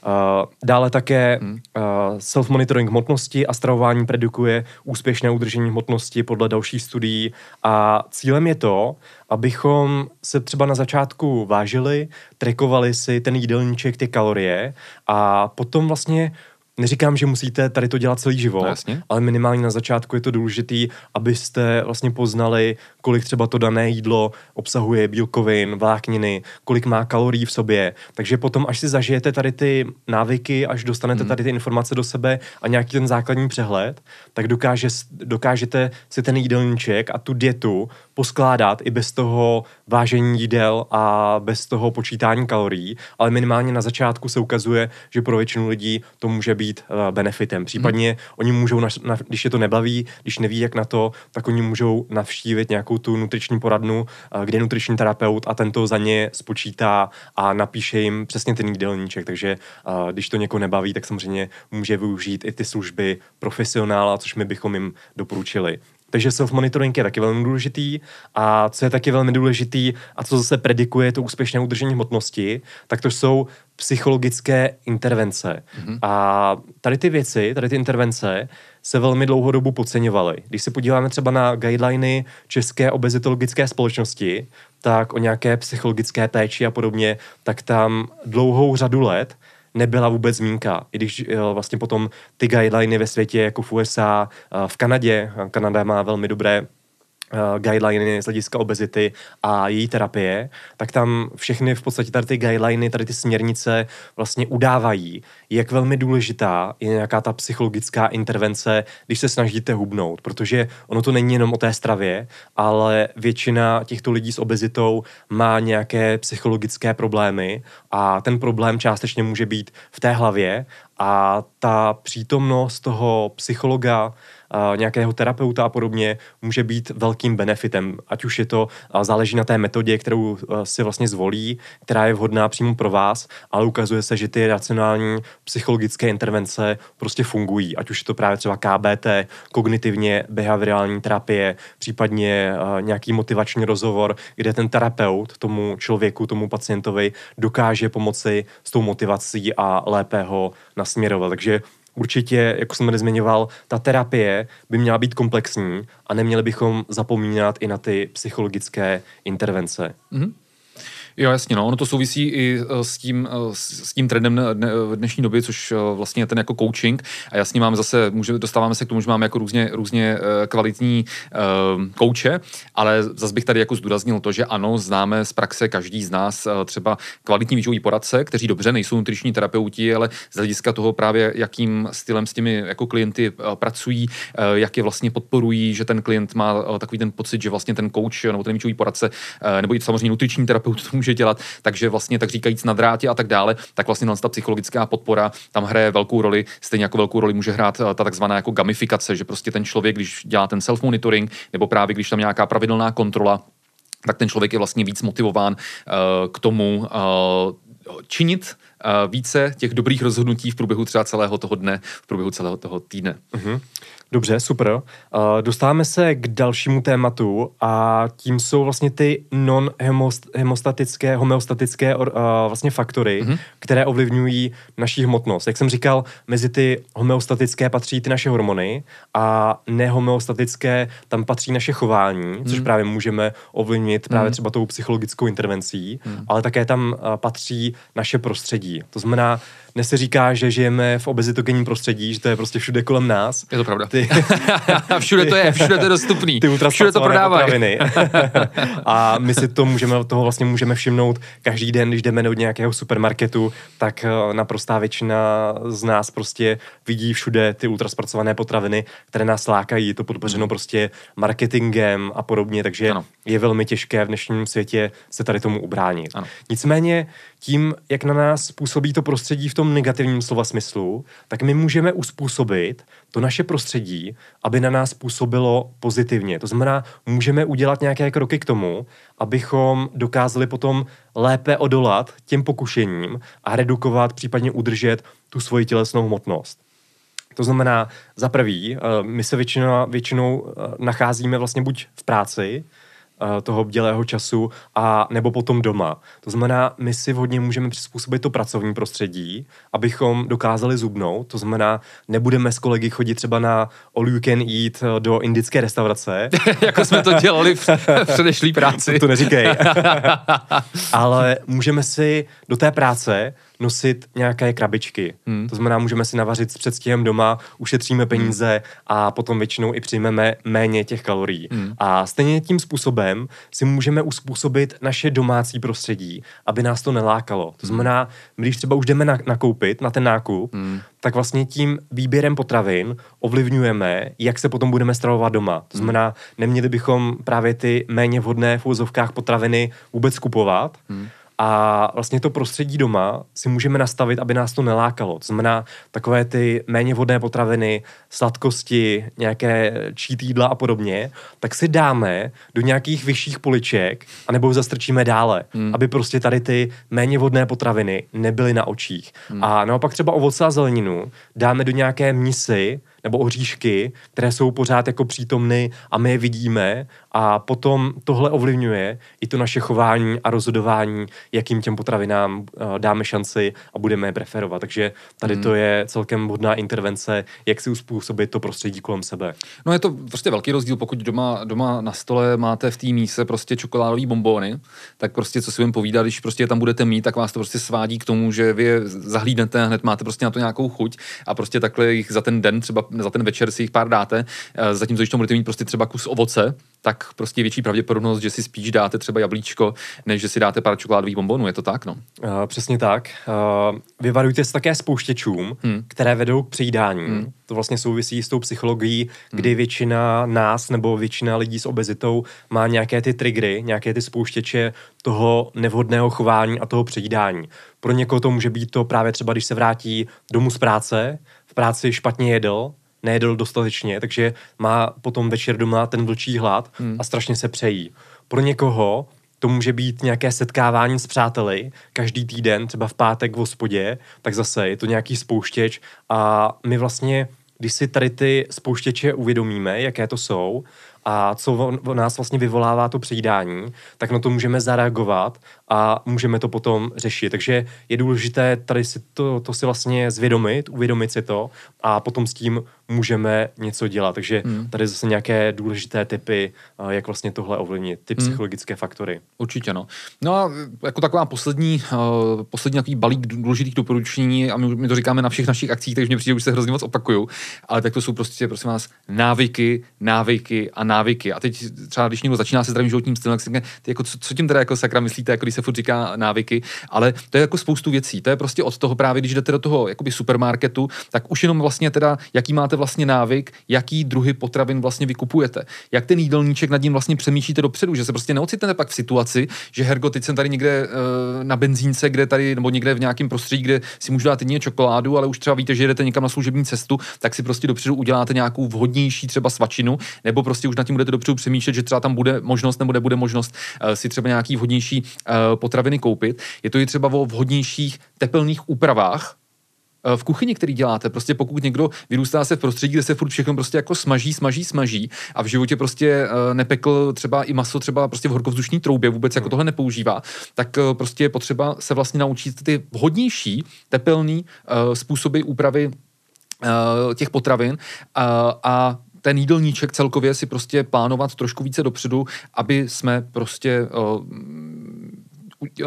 Uh, dále také uh, self-monitoring hmotnosti a stravování predikuje úspěšné udržení hmotnosti podle dalších studií. A cílem je to, abychom se třeba na začátku vážili, trekovali si ten jídelníček, ty kalorie a potom vlastně Neříkám, že musíte tady to dělat celý život, no, ale minimálně na začátku je to důležité, abyste vlastně poznali, kolik třeba to dané jídlo obsahuje bílkovin, vlákniny, kolik má kalorií v sobě. Takže potom, až si zažijete tady ty návyky, až dostanete hmm. tady ty informace do sebe a nějaký ten základní přehled, tak dokáže, dokážete si ten jídelníček a tu dietu poskládat i bez toho vážení jídel a bez toho počítání kalorií, ale minimálně na začátku se ukazuje, že pro většinu lidí to může být uh, benefitem. Případně hmm. oni můžou, na, na, když je to nebaví, když neví, jak na to, tak oni můžou navštívit nějakou tu nutriční poradnu, uh, kde je nutriční terapeut a tento za ně spočítá a napíše jim přesně ten jídelníček. Takže uh, když to někoho nebaví, tak samozřejmě může využít i ty služby profesionála, což my bychom jim doporučili. Takže self-monitoring je taky velmi důležitý a co je taky velmi důležitý a co zase predikuje to úspěšné udržení hmotnosti, tak to jsou psychologické intervence. Mm-hmm. A tady ty věci, tady ty intervence se velmi dlouhou dobu podceňovaly. Když se podíváme třeba na guideliny České obezitologické společnosti, tak o nějaké psychologické péči a podobně, tak tam dlouhou řadu let nebyla vůbec zmínka. I když eh, vlastně potom ty guideliny ve světě, jako v USA, eh, v Kanadě, Kanada má velmi dobré uh, guideliny z hlediska obezity a její terapie, tak tam všechny v podstatě tady ty guideliny, tady ty směrnice vlastně udávají, jak velmi důležitá je nějaká ta psychologická intervence, když se snažíte hubnout, protože ono to není jenom o té stravě, ale většina těchto lidí s obezitou má nějaké psychologické problémy a ten problém částečně může být v té hlavě a ta přítomnost toho psychologa, nějakého terapeuta a podobně může být velkým benefitem. Ať už je to, záleží na té metodě, kterou si vlastně zvolí, která je vhodná přímo pro vás, ale ukazuje se, že ty racionální psychologické intervence prostě fungují. Ať už je to právě třeba KBT, kognitivně behaviorální terapie, případně nějaký motivační rozhovor, kde ten terapeut tomu člověku, tomu pacientovi dokáže pomoci s tou motivací a lépe ho nasměrovat. Takže určitě, jako jsem tady zmiňoval, ta terapie by měla být komplexní a neměli bychom zapomínat i na ty psychologické intervence. Mm-hmm. Jo, jasně, no. Ono to souvisí i eh, s tím, eh, s tím trendem v dnešní době, což eh, vlastně je ten jako coaching. A jasně máme zase, může, dostáváme se k tomu, že máme jako různě, různě kvalitní kouče, ale zase bych tady jako zdůraznil to, že ano, známe z praxe každý z nás třeba kvalitní výživový poradce, kteří dobře nejsou nutriční terapeuti, ale z hlediska toho právě, jakým stylem s těmi jako klienty pracují, jak je vlastně podporují, že ten klient má takový ten pocit, že vlastně ten coach nebo ten výživový poradce, nebo i samozřejmě nutriční terapeut <laughs> to může může dělat, takže vlastně tak říkajíc na drátě a tak dále, tak vlastně ta psychologická podpora tam hraje velkou roli, stejně jako velkou roli může hrát eh, ta takzvaná jako gamifikace, že prostě ten člověk, když dělá ten self-monitoring, nebo právě když tam nějaká pravidelná kontrola, tak ten člověk je vlastně víc motivován uh, k tomu uh, činit více těch dobrých rozhodnutí v průběhu třeba celého toho dne, v průběhu celého toho týdne. Uh-huh. Dobře, super. Uh, dostáváme se k dalšímu tématu a tím jsou vlastně ty non-hemostatické, homeostatické uh, vlastně faktory, mm-hmm. které ovlivňují naší hmotnost. Jak jsem říkal, mezi ty homeostatické patří ty naše hormony a nehomeostatické tam patří naše chování, mm-hmm. což právě můžeme ovlivnit právě mm-hmm. třeba tou psychologickou intervencí, mm-hmm. ale také tam uh, patří naše prostředí. To znamená, dnes se říká, že žijeme v obezitogenním prostředí, že to je prostě všude kolem nás. Je to pravda. Ty, <laughs> všude to je, všude to je dostupný. Ty všude to prodávají. <laughs> a my si to můžeme, toho vlastně můžeme všimnout každý den, když jdeme do nějakého supermarketu, tak eh, naprostá většina z nás prostě vidí všude ty ultraspracované potraviny, které nás lákají. Je to podpořeno hmm. prostě marketingem a podobně, takže ano. je velmi těžké v dnešním světě se tady tomu ubránit. Ano. Nicméně tím, jak na nás působí to prostředí v tom negativním slova smyslu, tak my můžeme uspůsobit to naše prostředí, aby na nás působilo pozitivně. To znamená, můžeme udělat nějaké kroky k tomu, abychom dokázali potom lépe odolat těm pokušením a redukovat, případně udržet tu svoji tělesnou hmotnost. To znamená, za prvý, eh, my se většinou, většinou eh, nacházíme vlastně buď v práci, toho bdělého času a nebo potom doma. To znamená, my si vhodně můžeme přizpůsobit to pracovní prostředí, abychom dokázali zubnout. To znamená, nebudeme s kolegy chodit třeba na all you can eat eh, do indické restaurace. <laughs> jako jsme to dělali v, v <laughs> předešlý práci. to, to neříkej. <laughs> Ale můžeme si do té práce nosit nějaké krabičky. Hmm. To znamená, můžeme si navařit s předstihem doma, ušetříme peníze hmm. a potom většinou i přijmeme méně těch kalorií. Hmm. A stejně tím způsobem si můžeme uspůsobit naše domácí prostředí, aby nás to nelákalo. To znamená, my když třeba už jdeme na, nakoupit na ten nákup, hmm. tak vlastně tím výběrem potravin ovlivňujeme, jak se potom budeme stravovat doma. To znamená, neměli bychom právě ty méně vhodné v úzovkách potraviny vůbec kupovat, hmm a vlastně to prostředí doma si můžeme nastavit, aby nás to nelákalo. To znamená takové ty méně vodné potraviny, sladkosti, nějaké čít jídla a podobně, tak si dáme do nějakých vyšších poliček, anebo zastrčíme dále, hmm. aby prostě tady ty méně vodné potraviny nebyly na očích. Hmm. A naopak třeba ovoce a zeleninu dáme do nějaké misy, nebo oříšky, které jsou pořád jako přítomny a my je vidíme a potom tohle ovlivňuje i to naše chování a rozhodování, jakým těm potravinám uh, dáme šanci a budeme je preferovat. Takže tady hmm. to je celkem hodná intervence, jak si uspůsobit to prostředí kolem sebe. No je to prostě velký rozdíl, pokud doma, doma na stole máte v té míse prostě čokoládové bombóny, tak prostě co si budeme povídat, když prostě je tam budete mít, tak vás to prostě svádí k tomu, že vy je zahlídnete a hned máte prostě na to nějakou chuť a prostě takhle jich za ten den, třeba za ten večer si jich pár dáte, eh, zatímco když tam budete mít prostě třeba kus ovoce, tak prostě větší pravděpodobnost, že si spíš dáte třeba jablíčko, než že si dáte pár čokoládových bombonů. Je to tak, no? Uh, přesně tak. Uh, vyvarujte se také spouštěčům, hmm. které vedou k přejídání. Hmm. To vlastně souvisí s tou psychologií, kdy hmm. většina nás nebo většina lidí s obezitou má nějaké ty triggery, nějaké ty spouštěče toho nevhodného chování a toho přejídání. Pro někoho to může být to právě třeba, když se vrátí domů z práce, v práci špatně jedl, nejedl dostatečně, takže má potom večer doma ten vlčí hlad hmm. a strašně se přejí. Pro někoho to může být nějaké setkávání s přáteli každý týden, třeba v pátek v hospodě, tak zase je to nějaký spouštěč a my vlastně, když si tady ty spouštěče uvědomíme, jaké to jsou, a co v nás vlastně vyvolává to přejídání, tak na to můžeme zareagovat a můžeme to potom řešit. Takže je důležité tady si to, to si vlastně zvědomit, uvědomit si to a potom s tím můžeme něco dělat. Takže hmm. tady zase nějaké důležité typy, jak vlastně tohle ovlivnit, ty hmm. psychologické faktory. Určitě, no. No a jako taková poslední, uh, poslední takový balík důležitých doporučení, a my, my to říkáme na všech našich akcích, takže mě přijde, už se hrozně moc opakuju, ale tak to jsou prostě, prosím vás, návyky, návyky a návyky. A teď třeba, když někdo začíná se zdravým životním stylem, tak si říká, jako, co, co, tím teda jako sakra myslíte, jako když se furt říká návyky, ale to je jako spoustu věcí. To je prostě od toho právě, když jdete do toho jakoby supermarketu, tak už jenom vlastně teda, jaký máte vlastně návyk, jaký druhy potravin vlastně vykupujete. Jak ten jídelníček nad ním vlastně přemýšlíte dopředu, že se prostě neocitnete pak v situaci, že hergo, teď jsem tady někde uh, na benzínce, kde tady, nebo někde v nějakém prostředí, kde si můžu dát jedině čokoládu, ale už třeba víte, že jdete někam na služební cestu, tak si prostě dopředu uděláte nějakou vhodnější třeba svačinu, nebo prostě už nad tím budete dopředu přemýšlet, že třeba tam bude možnost nebo nebude možnost uh, si třeba nějaký vhodnější uh, potraviny koupit. Je to i třeba o vhodnějších tepelných úpravách, Eh, v kuchyni, který děláte. Prostě pokud někdo vyrůstá se v prostředí, kde se furt všechno prostě jako smaží, smaží, smaží a v životě prostě uh, nepekl třeba i maso třeba prostě v horkovzdušní troubě, vůbec jako hmm. tohle nepoužívá, tak prostě je potřeba se vlastně naučit ty vhodnější tepelný způsoby úpravy těch potravin a ten jídelníček celkově si prostě plánovat trošku více dopředu, aby jsme prostě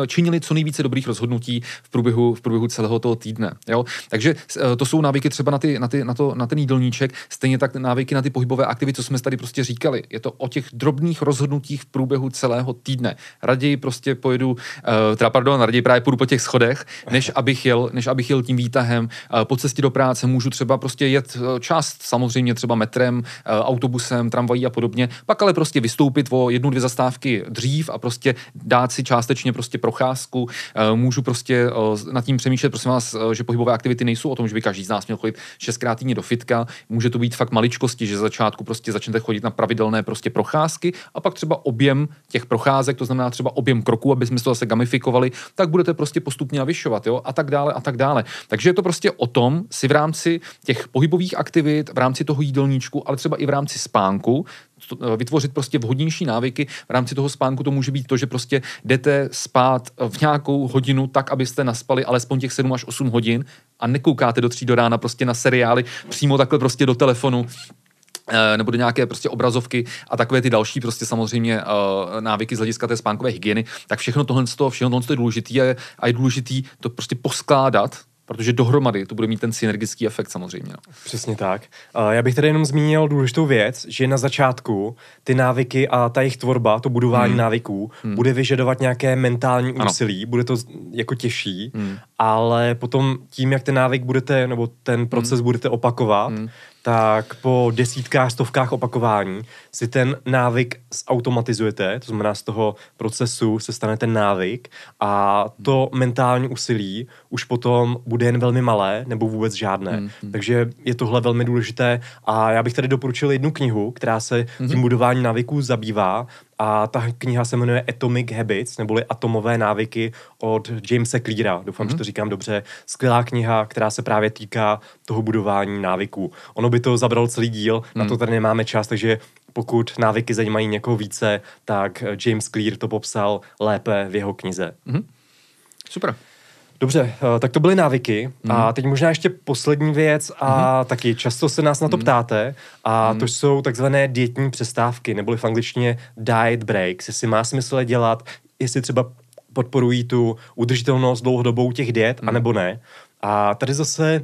činili co nejvíce dobrých rozhodnutí v průběhu, v průběhu celého toho týdne. Jo? Takže eh, to jsou návyky třeba na, ty, na, ty, na, to, na ten jídelníček, stejně tak návyky na ty pohybové aktivity, co jsme tady prostě říkali. Je to o těch drobných rozhodnutích v průběhu celého týdne. Raději prostě pojedu, uh, teda pardon, raději právě půjdu po těch schodech, než abych jel, než abych jel tím výtahem. Po cestě do práce můžu třeba prostě jet část samozřejmě třeba metrem, autobusem, tramvají a podobně, pak ale prostě vystoupit o jednu, dvě zastávky dřív a prostě dát si částečně prostě procházku, eh, můžu prostě eh, nad tím přemýšlet, prosím vás, eh, že pohybové aktivity nejsou o tom, že by každý z nás měl chodit šestkrát týdně do fitka, může to být fakt maličkosti, že začátku prostě začnete chodit na pravidelné prostě procházky a pak třeba objem těch procházek, to znamená třeba objem kroků, aby jsme to zase gamifikovali, tak budete prostě postupně navyšovat, jo, a tak dále a tak dále. Takže je to prostě o tom si v rámci těch pohybových aktivit, v rámci toho jídelníčku, ale třeba i v rámci spánku vytvořit prostě vhodnější návyky v rámci toho spánku. To může být to, že prostě jdete spát v nějakou hodinu tak, abyste naspali alespoň těch 7 až 8 hodin a nekoukáte do tří do rána prostě na seriály přímo takhle prostě do telefonu eh, nebo do nějaké prostě obrazovky a takové ty další prostě samozřejmě návyky z hlediska té spánkové hygieny, tak všechno tohle, všechno tohle je důležité a, a je to prostě poskládat protože dohromady to bude mít ten synergický efekt samozřejmě. No. Přesně tak. Já bych tady jenom zmínil důležitou věc, že na začátku ty návyky a ta jejich tvorba, to budování hmm. návyků, hmm. bude vyžadovat nějaké mentální úsilí, ano. bude to jako těžší, hmm. ale potom tím, jak ten návyk budete, nebo ten proces hmm. budete opakovat, hmm tak po desítkách, stovkách opakování si ten návyk zautomatizujete, to znamená z toho procesu se stane ten návyk a to mentální úsilí už potom bude jen velmi malé nebo vůbec žádné. Mm-hmm. Takže je tohle velmi důležité a já bych tady doporučil jednu knihu, která se tím mm-hmm. budováním návyků zabývá a ta kniha se jmenuje Atomic Habits, neboli Atomové návyky od Jamesa Cleara. Doufám, mm-hmm. že to říkám dobře. Skvělá kniha, která se právě týká toho budování návyků. Ono by to zabralo celý díl, mm. na to mhm. tady nemáme čas, takže pokud návyky zajímají někoho více, tak James Clear to popsal lépe v jeho knize. Mm-hmm. Super. Dobře, eh, tak to byly návyky. Mm. A mhm. teď možná ještě poslední věc a mm. taky často se nás na to mm. ptáte a mm. to jsou takzvané dietní přestávky, neboli v angličtině diet breaks, jestli má smysl je dělat, jestli třeba podporují tu udržitelnost dlouhodobou těch diet, mm. anebo ne. A tady zase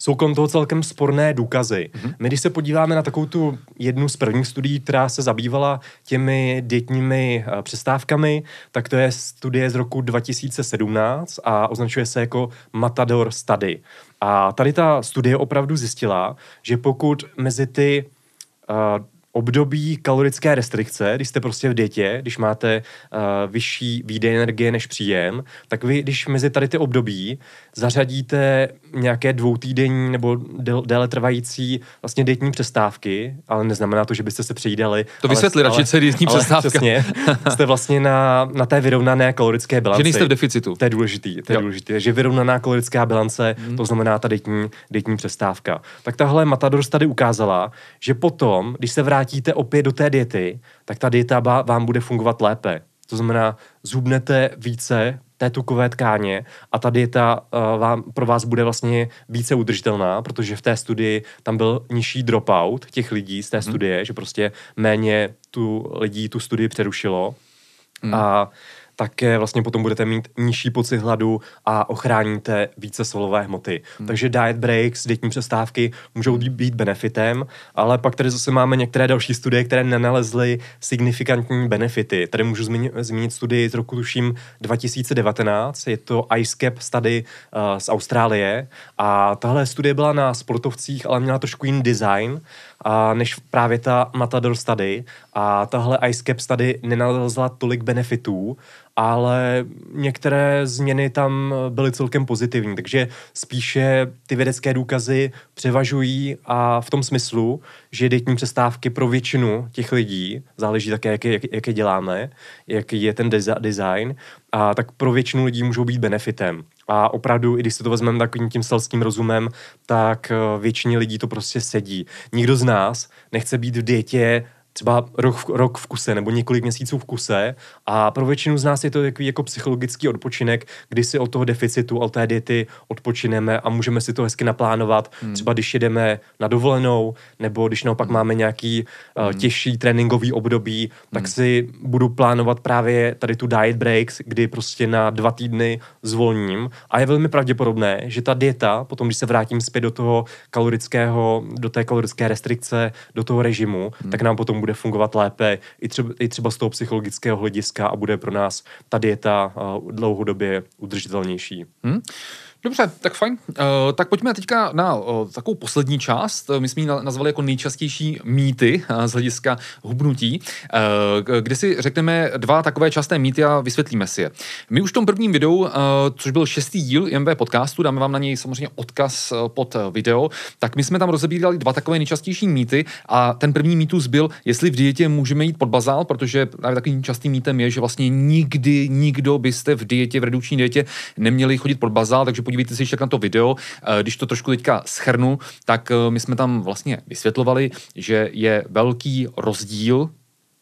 jsou kolem toho celkem sporné důkazy. Mm-hmm. My, když se podíváme na takovou tu jednu z prvních studií, která se zabývala těmi dětními uh, přestávkami, tak to je studie z roku 2017 a označuje se jako Matador Study. A tady ta studie opravdu zjistila, že pokud mezi ty uh, období kalorické restrikce, když jste prostě v dietě, když máte uh, vyšší výdej energie než příjem, tak vy, když mezi tady ty období zařadíte nějaké dvoutýdenní nebo déle, déle trvající vlastně dietní přestávky, ale neznamená to, že byste se přejídali. To vysvětli radši, co je dietní přestávka. Přesně, jste vlastně na, na té vyrovnané kalorické bilanci. Že nejste v deficitu. To je důležitý, to je důležitý. Že vyrovnaná kalorická bilance, hmm. to znamená ta dietní, dietní přestávka. Tak tahle Matador tady ukázala, že potom, když se vrátíte opět do té diety, tak ta dieta vám bude fungovat lépe. To znamená, zhubnete více té tukové tkáně a ta dieta uh, vám, pro vás bude vlastně více udržitelná, protože v té studii tam byl nižší dropout těch lidí z té hmm. studie, že prostě méně tu lidí tu studii přerušilo. Hmm. A také vlastně potom budete mít nižší pocit hladu a ochráníte více solové hmoty. Hmm. Takže diet breaks, dětní přestávky můžou být benefitem, ale pak tady zase máme některé další studie, které nenalezly signifikantní benefity. Tady můžu zmínit, zmínit studii z roku tuším 2019, je to IceCap study uh, z Austrálie a tahle studie byla na sportovcích, ale měla trošku jiný design a než právě ta Matador study a tahle IceCap study nenalezla tolik benefitů ale některé změny tam byly celkem pozitivní, takže spíše ty vědecké důkazy převažují a v tom smyslu, že dietní přestávky pro většinu těch lidí, záleží také, jak je, jak, je děláme, jaký je ten design, a tak pro většinu lidí můžou být benefitem. A opravdu, i když si to vezmeme takovým tím selským rozumem, tak eh, většině lidí to prostě sedí. Nikdo z nás nechce být v dietě třeba rok, rok v kuse nebo několik měsíců v kuse a pro většinu z nás je to takový jako psychologický odpočinek, kdy si od toho deficitu, od té diety odpočineme a můžeme si to hezky naplánovat, hmm. třeba když jedeme na dovolenou nebo když naopak hmm. máme nějaký uh, těžší tréninkový období, tak hmm. si budu plánovat právě tady tu diet breaks, kdy prostě na dva týdny zvolním a je velmi pravděpodobné, že ta dieta, potom když se vrátím zpět do toho kalorického, do té kalorické restrikce, do toho režimu, hmm. tak nám potom bude fungovat lépe i třeba, i třeba z toho psychologického hlediska a bude pro nás ta dieta uh, dlouhodobě udržitelnější. Hmm. Dobře, tak fajn. Uh, tak pojďme teďka na uh, takovou poslední část. My jsme ji nazvali jako nejčastější mýty uh, z hlediska hubnutí, uh, kde si řekneme dva takové časté mýty a vysvětlíme si je. My už v tom prvním videu, uh, což byl šestý díl IMV podcastu, dáme vám na něj samozřejmě odkaz uh, pod video, tak my jsme tam rozebírali dva takové nejčastější mýty a ten první mýtus byl, jestli v dietě můžeme jít pod bazál, protože právě takovým častým mýtem je, že vlastně nikdy, nikdo byste v dietě, v redukční dietě neměli chodit pod bazál, takže podívejte se ještě na to video. Eh, když to trošku teďka schrnu, tak eh, my jsme tam vlastně vysvětlovali, že je velký rozdíl,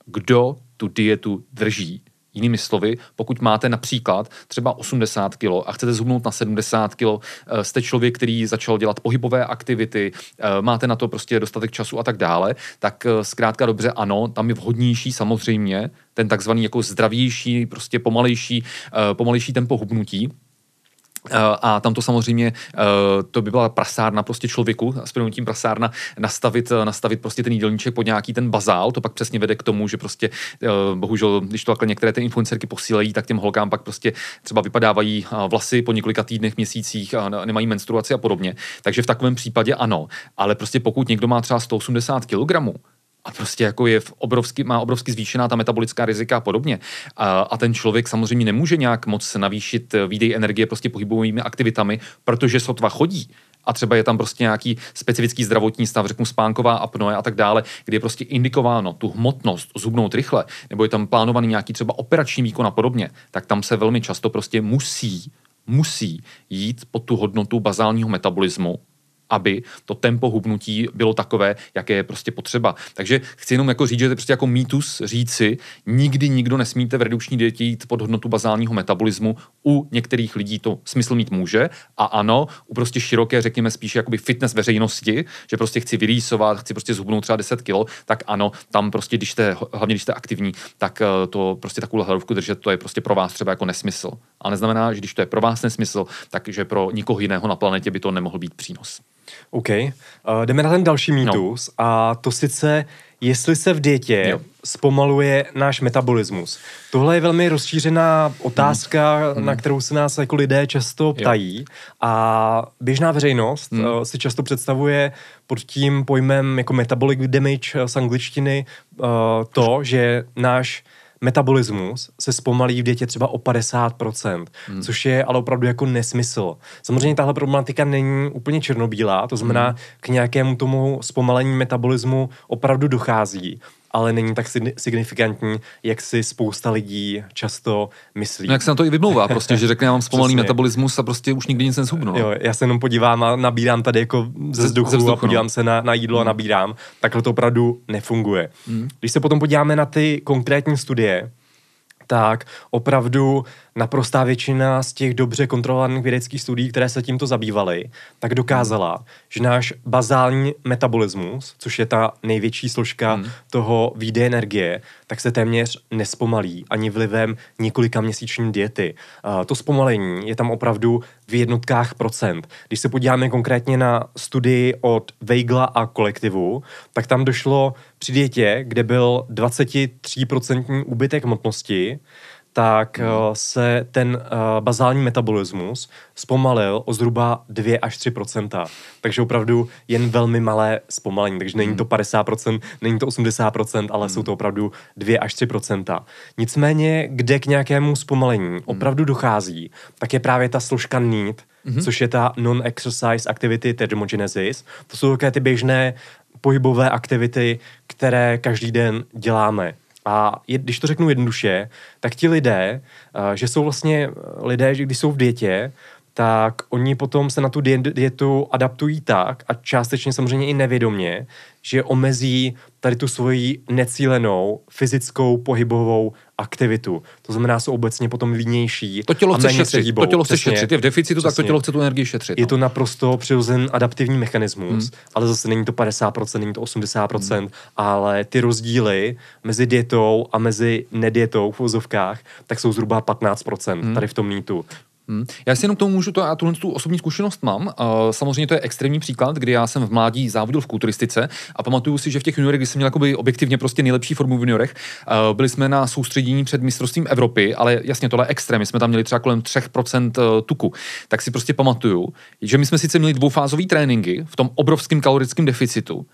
kdo tu dietu drží. Jinými slovy, pokud máte například třeba 80 kg a chcete zhubnout na 70 kg, eh, jste člověk, který začal dělat pohybové aktivity, máte na to prostě dostatek času a tak dále, tak zkrátka dobře ano, tam je vhodnější samozřejmě ten takzvaný jako zdravější, prostě pomalejší, pomalejší tempo hubnutí, a tam to samozřejmě, eh, to by byla prasárna prostě člověku, s tím prasárna, nastavit, eh, nastavit prostě ten jídelníček pod nějaký ten bazál, to pak přesně vede k tomu, že prostě bohužel, když to takhle některé ty influencerky posílejí, tak těm holkám pak prostě třeba vypadávají vlasy po několika týdnech, měsících a nemají menstruaci a podobně. Takže v takovém případě ano, ale prostě pokud někdo má třeba 180 kg, a prostě jako je v obrovský, má obrovsky zvýšená ta metabolická rizika a podobně. A, a ten člověk samozřejmě nemůže nějak moc navýšit výdej energie prostě pohybovými aktivitami, protože sotva chodí a třeba je tam prostě nějaký specifický zdravotní stav, řeknu spánková apnoe a tak dále, kde je prostě indikováno tu hmotnost zhubnout rychle, nebo je tam plánovaný nějaký třeba operační výkon a podobně, tak tam se velmi často prostě musí musí jít pod tu hodnotu bazálního metabolismu, aby to tempo hubnutí bylo takové, jaké je prostě potřeba. Takže chci jenom jako říct, že to je prostě jako mýtus říci, nikdy nikdo nesmíte v redukční dietě jít pod hodnotu bazálního metabolismu. U některých lidí to smysl mít může a ano, u prostě široké, řekněme spíše jakoby fitness veřejnosti, že prostě chci vyrýsovat, chci prostě zhubnout třeba 10 kg, tak ano, tam prostě, když jste, hlavně když jste aktivní, tak eh, to prostě takovou hladovku držet, to je prostě pro vás třeba jako nesmysl. A neznamená, že když to je pro vás nesmysl, takže pro nikoho jiného na planetě by to nemohl být přínos. OK. Uh, jdeme na ten další no. mýtus no. a to sice, jestli se v dietě jo. zpomaluje náš metabolismus. Tohle je velmi rozšířená otázka, hmm. na kterou se nás jako lidé často ptají jo. a běžná veřejnost hmm. uh, si často představuje pod tím pojmem jako metabolic damage z angličtiny uh, to, že náš metabolismus se zpomalí v dětě třeba o 50%, hmm. což je ale opravdu jako nesmysl. Samozřejmě tahle problematika není úplně černobílá, to znamená, hmm. k nějakému tomu zpomalení metabolismu opravdu dochází, ale není tak signifikantní, jak si spousta lidí často myslí. No jak se na to i vymlouvá, prostě, že řekne, já mám zpomalý metabolismus a prostě už nikdy nic nezhubnu. No. Jo, já se jenom podívám a nabírám tady jako ze vzduchu, ze vzduchu a podívám no. se na, na jídlo hmm. a nabírám, takhle to opravdu nefunguje. Hmm. Když se potom podíváme na ty konkrétní studie, tak opravdu naprostá většina z těch dobře kontrolovaných vědeckých studií, které se tímto zabývaly, tak dokázala, že náš bazální metabolismus, což je ta největší složka hmm. toho výdeje energie, tak se téměř nespomalí ani vlivem několika měsíční diety. Uh, to zpomalení je tam opravdu v jednotkách procent. Když se podíváme konkrétně na studii od Weigla a kolektivu, tak tam došlo při dietě, kde byl 23% úbytek hmotnosti, tak hmm. se ten uh, bazální metabolismus zpomalil o zhruba 2 až 3% Takže opravdu jen velmi malé zpomalení. Takže není to 50 hmm. není to 80% ale jsou to opravdu 2 až 3% Nicméně, kde k nějakému zpomalení opravdu dochází, tak je právě ta složka hmm. což je ta Non-Exercise Activity Thermogenesis. To jsou také ty běžné pohybové aktivity, které každý den děláme. A je, když to řeknu jednoduše, tak ti lidé, uh, že jsou vlastně lidé, že když jsou v dietě, tak oni potom se na tu dietu adaptují tak a částečně samozřejmě i nevědomě, že omezí tady tu svoji necílenou fyzickou pohybovou aktivitu. To znamená, jsou obecně potom línější. To tělo chce šetřit. Hýbou. To tělo chce přesně, šetřit. Je v deficitu, přesně. tak to tělo chce tu energii šetřit. Je no. to naprosto přirozen adaptivní mechanismus, hmm. ale zase není to 50%, není to 80%, hmm. ale ty rozdíly mezi dietou a mezi nedietou v vozovkách, tak jsou zhruba 15% hmm. tady v tom mýtu. Hmm. Já si jenom k tomu můžu, to, já tuhle tu osobní zkušenost mám. Uh, samozřejmě to je extrémní příklad, kdy já jsem v mládí závodil v kulturistice a pamatuju si, že v těch juniorech, kdy jsem měl objektivně prostě nejlepší formu v juniorech, uh, byli jsme na soustředění před mistrovstvím Evropy, ale jasně tohle je extrém, my jsme tam měli třeba kolem 3% eh, tuku. Tak si prostě pamatuju, že my jsme sice měli dvoufázové tréninky v tom obrovském kalorickém deficitu,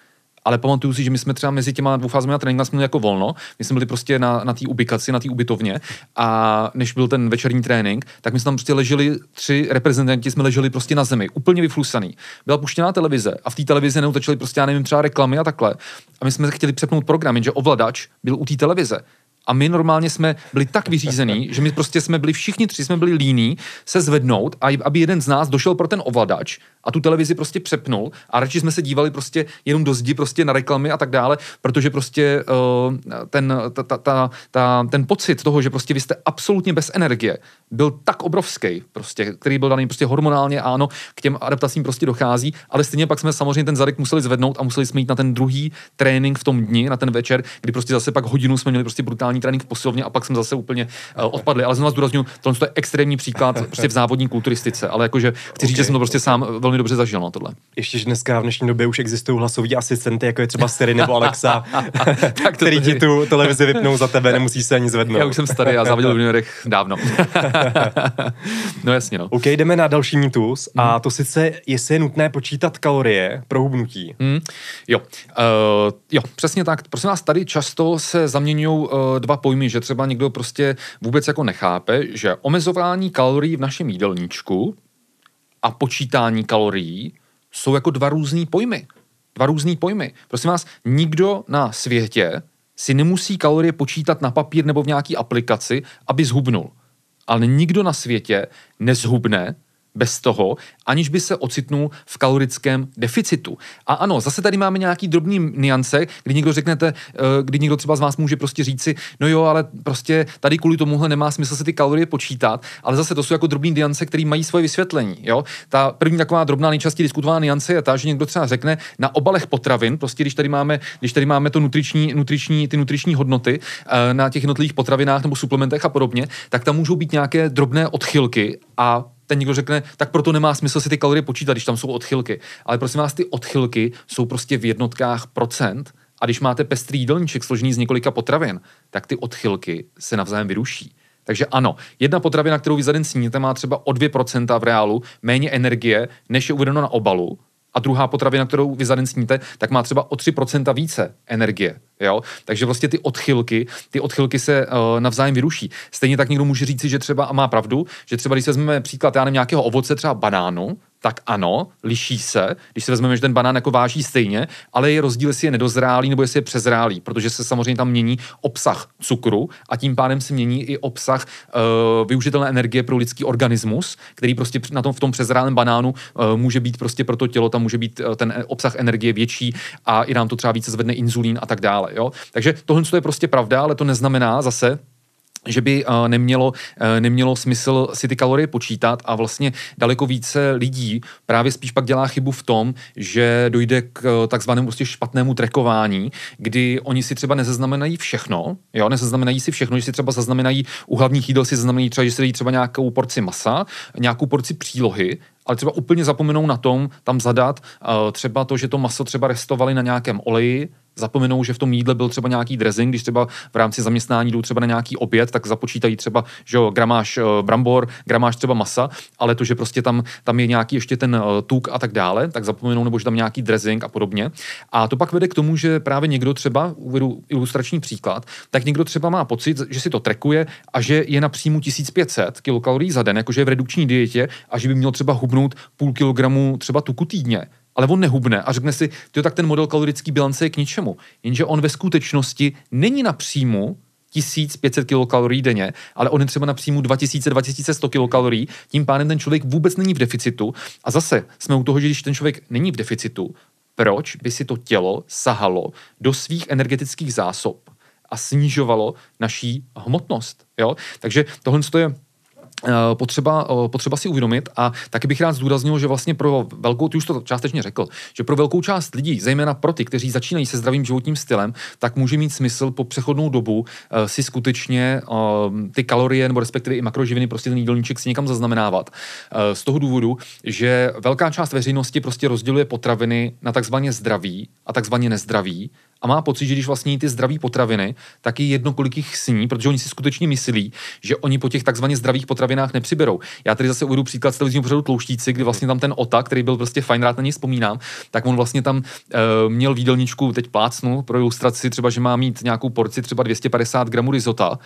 ale pamatuju si, že my jsme třeba mezi těma dvoufázovými tréninky jsme měli jako volno, my jsme byli prostě na, na té ubikaci, na té ubytovně a než byl ten večerní trénink, tak my jsme tam prostě leželi, tři reprezentanti jsme leželi prostě na zemi, úplně vyflusaný. Byla puštěná televize a v té televizi neutečeli prostě, já nevím, třeba reklamy a takhle. A my jsme chtěli přepnout program, jenže ovladač byl u té televize A my normálně jsme byli tak vyřízení, že my prostě jsme byli všichni tři, jsme byli líní se zvednout, a aby jeden z nás došel pro ten ovladač a tu televizi prostě přepnul a radši jsme se dívali prostě jenom do zdi prostě na reklamy a tak dále, protože prostě uh, ten, ta, ta, ta, ta, ten pocit toho, že prostě vy jste absolutně bez energie, byl tak obrovský, prostě, který byl daný prostě hormonálně, ano, k těm adaptacím prostě dochází, ale stejně pak jsme samozřejmě ten zadek museli zvednout a museli jsme jít na ten druhý trénink v tom dni, na ten večer, kdy prostě zase pak hodinu jsme měli prostě brutální trénink v posilovně a pak jsme zase úplně uh, odpadli. Ale znovu zdůraznuju, tohle je extrémní příklad <laughs> prostě v závodní kulturistice, ale jakože chci okay. říct, že jsem to prostě sám velmi dobře zažil na no, tohle. Ještě, že dneska v dnešní době už existují hlasoví asistenty, jako je třeba Siri nebo Alexa, <laughs> tak který ti tu televizi vypnou za tebe, nemusíš se ani zvednout. Já už jsem starý a závodil v juniorech dávno. <laughs> no jasně, no. OK, jdeme na další mýtus a mhm. to sice, jestli je nutné počítat kalorie pro hubnutí. Mm. Jo. Uh, jo, přesně tak. Prosím vás, tady často se zaměňují uh, dva pojmy, že třeba někdo prostě vůbec jako nechápe, že omezování kalorií v našem jídelníčku a počítání kalorií jsou jako dva různý pojmy. Dva různý pojmy. Prosím vás, nikdo na světě si nemusí kalorie počítat na papír nebo v nějaký aplikaci, aby zhubnul. Ale nikdo na světě nezhubne bez toho, aniž by se ocitnul v kalorickém deficitu. A ano, zase tady máme nějaký drobný niance, kdy někdo řeknete, eh, kdy někdo třeba z vás může prostě říci, no jo, ale prostě tady kvůli tomuhle nemá smysl se ty kalorie počítat, ale zase to jsou jako drobný niance, které mají svoje vysvětlení. Jo? Ta první taková drobná nejčastěji diskutovaná niance je ta, že někdo třeba řekne na obalech potravin, prostě když tady máme, když tady máme to nutriční, nutriční, ty nutriční hodnoty eh, na těch jednotlivých potravinách nebo suplementech a podobně, tak tam můžou být nějaké drobné odchylky a ten někdo řekne, tak proto nemá smysl si ty kalorie počítat, když tam jsou odchylky. Ale prosím vás, ty odchylky jsou prostě v jednotkách procent a když máte pestrý jídelníček složený z několika potravin, tak ty odchylky se navzájem vyruší. Takže ano, jedna potravina, kterou vy za den sníte, má třeba o 2% v reálu méně energie, než je uvedeno na obalu, a druhá potravina, kterou vy za den sníte, tak má třeba o 3% více energie. Jo? Takže vlastně ty odchylky, ty odchylky se uh, navzájem vyruší. Stejně tak někdo může říci, že třeba, a má pravdu, že třeba když vezmeme příklad, já nevím, nějakého ovoce, třeba banánu, tak ano, liší se, když si vezmeme, že ten banán jako váží stejně, ale je rozdíl, jestli je nedozrálý nebo jestli je přezrálý, protože se samozřejmě tam mění obsah cukru a tím pádem se mění i obsah uh, využitelné energie pro lidský organismus, který prostě na tom v tom přezrálém banánu uh, může být prostě pro to tělo, tam může být uh, ten obsah energie větší a i nám to třeba více zvedne inzulín a tak dále. Jo? Takže tohle je prostě pravda, ale to neznamená zase, že by uh, nemělo, uh, nemělo smysl si ty kalorie počítat a vlastně daleko více lidí právě spíš pak dělá chybu v tom, že dojde k uh, takzvanému prostě špatnému trekování, kdy oni si třeba nezaznamenají všechno, jo, nezaznamenají si všechno, že si třeba zaznamenají u hlavních jídel si zaznamenají třeba, že si dají třeba nějakou porci masa, nějakou porci přílohy, ale třeba úplně zapomenou na tom tam zadat třeba to, že to maso třeba restovali na nějakém oleji, zapomenou, že v tom jídle byl třeba nějaký dressing, když třeba v rámci zaměstnání jdou třeba na nějaký oběd, tak započítají třeba, že jo, gramáž uh, brambor, gramáž třeba masa, ale to, že prostě tam, tam je nějaký ještě ten uh, tuk a tak dále, tak zapomenou, nebo že tam nějaký dressing a podobně. A to pak vede k tomu, že právě někdo třeba, uvedu ilustrační příklad, tak někdo třeba má pocit, že si to trekuje a že je na příjmu 1500 kilokalorií za den, jakože je v redukční dietě a že by měl třeba hubnout půl kilogramu třeba tuku týdně ale on nehubne a řekne si, to tak ten model kalorický bilance je k ničemu. Jenže on ve skutečnosti není na příjmu 1500 kilokalorií denně, ale on je třeba na příjmu 2000-2100 kilokalorií, tím pádem ten člověk vůbec není v deficitu. A zase jsme u toho, že když ten člověk není v deficitu, proč by si to tělo sahalo do svých energetických zásob a snižovalo naší hmotnost. Jo? Takže tohle je potřeba, eh, potřeba si uvědomit a taky bych rád zdůraznil, že vlastně pro velkou, ty už to částečně řekl, že pro velkou část lidí, zejména pro ty, kteří začínají se zdravým životním stylem, tak může mít smysl po přechodnou dobu uh, si skutečně uh, ty kalorie nebo respektive i makroživiny, prostě ten jídelníček si někam zaznamenávat. Z toho důvodu, že velká část veřejnosti prostě rozděluje potraviny na takzvaně zdraví a takzvaně nezdraví a má pocit, že když vlastně ty zdraví potraviny, tak je jedno, kolik jich sní, protože oni si skutečně myslí, že oni po těch takzvaně zdravých potravinách nepřiberou. Já tady zase uvedu příklad z televizního pořadu Tlouštíci, kdy vlastně tam ten Ota, který byl prostě fajn, rád na něj vzpomínám, tak on vlastně tam uh, měl výdelníčku, teď plácnu pro ilustraci, třeba, že má mít nějakou porci třeba 250 gramů risota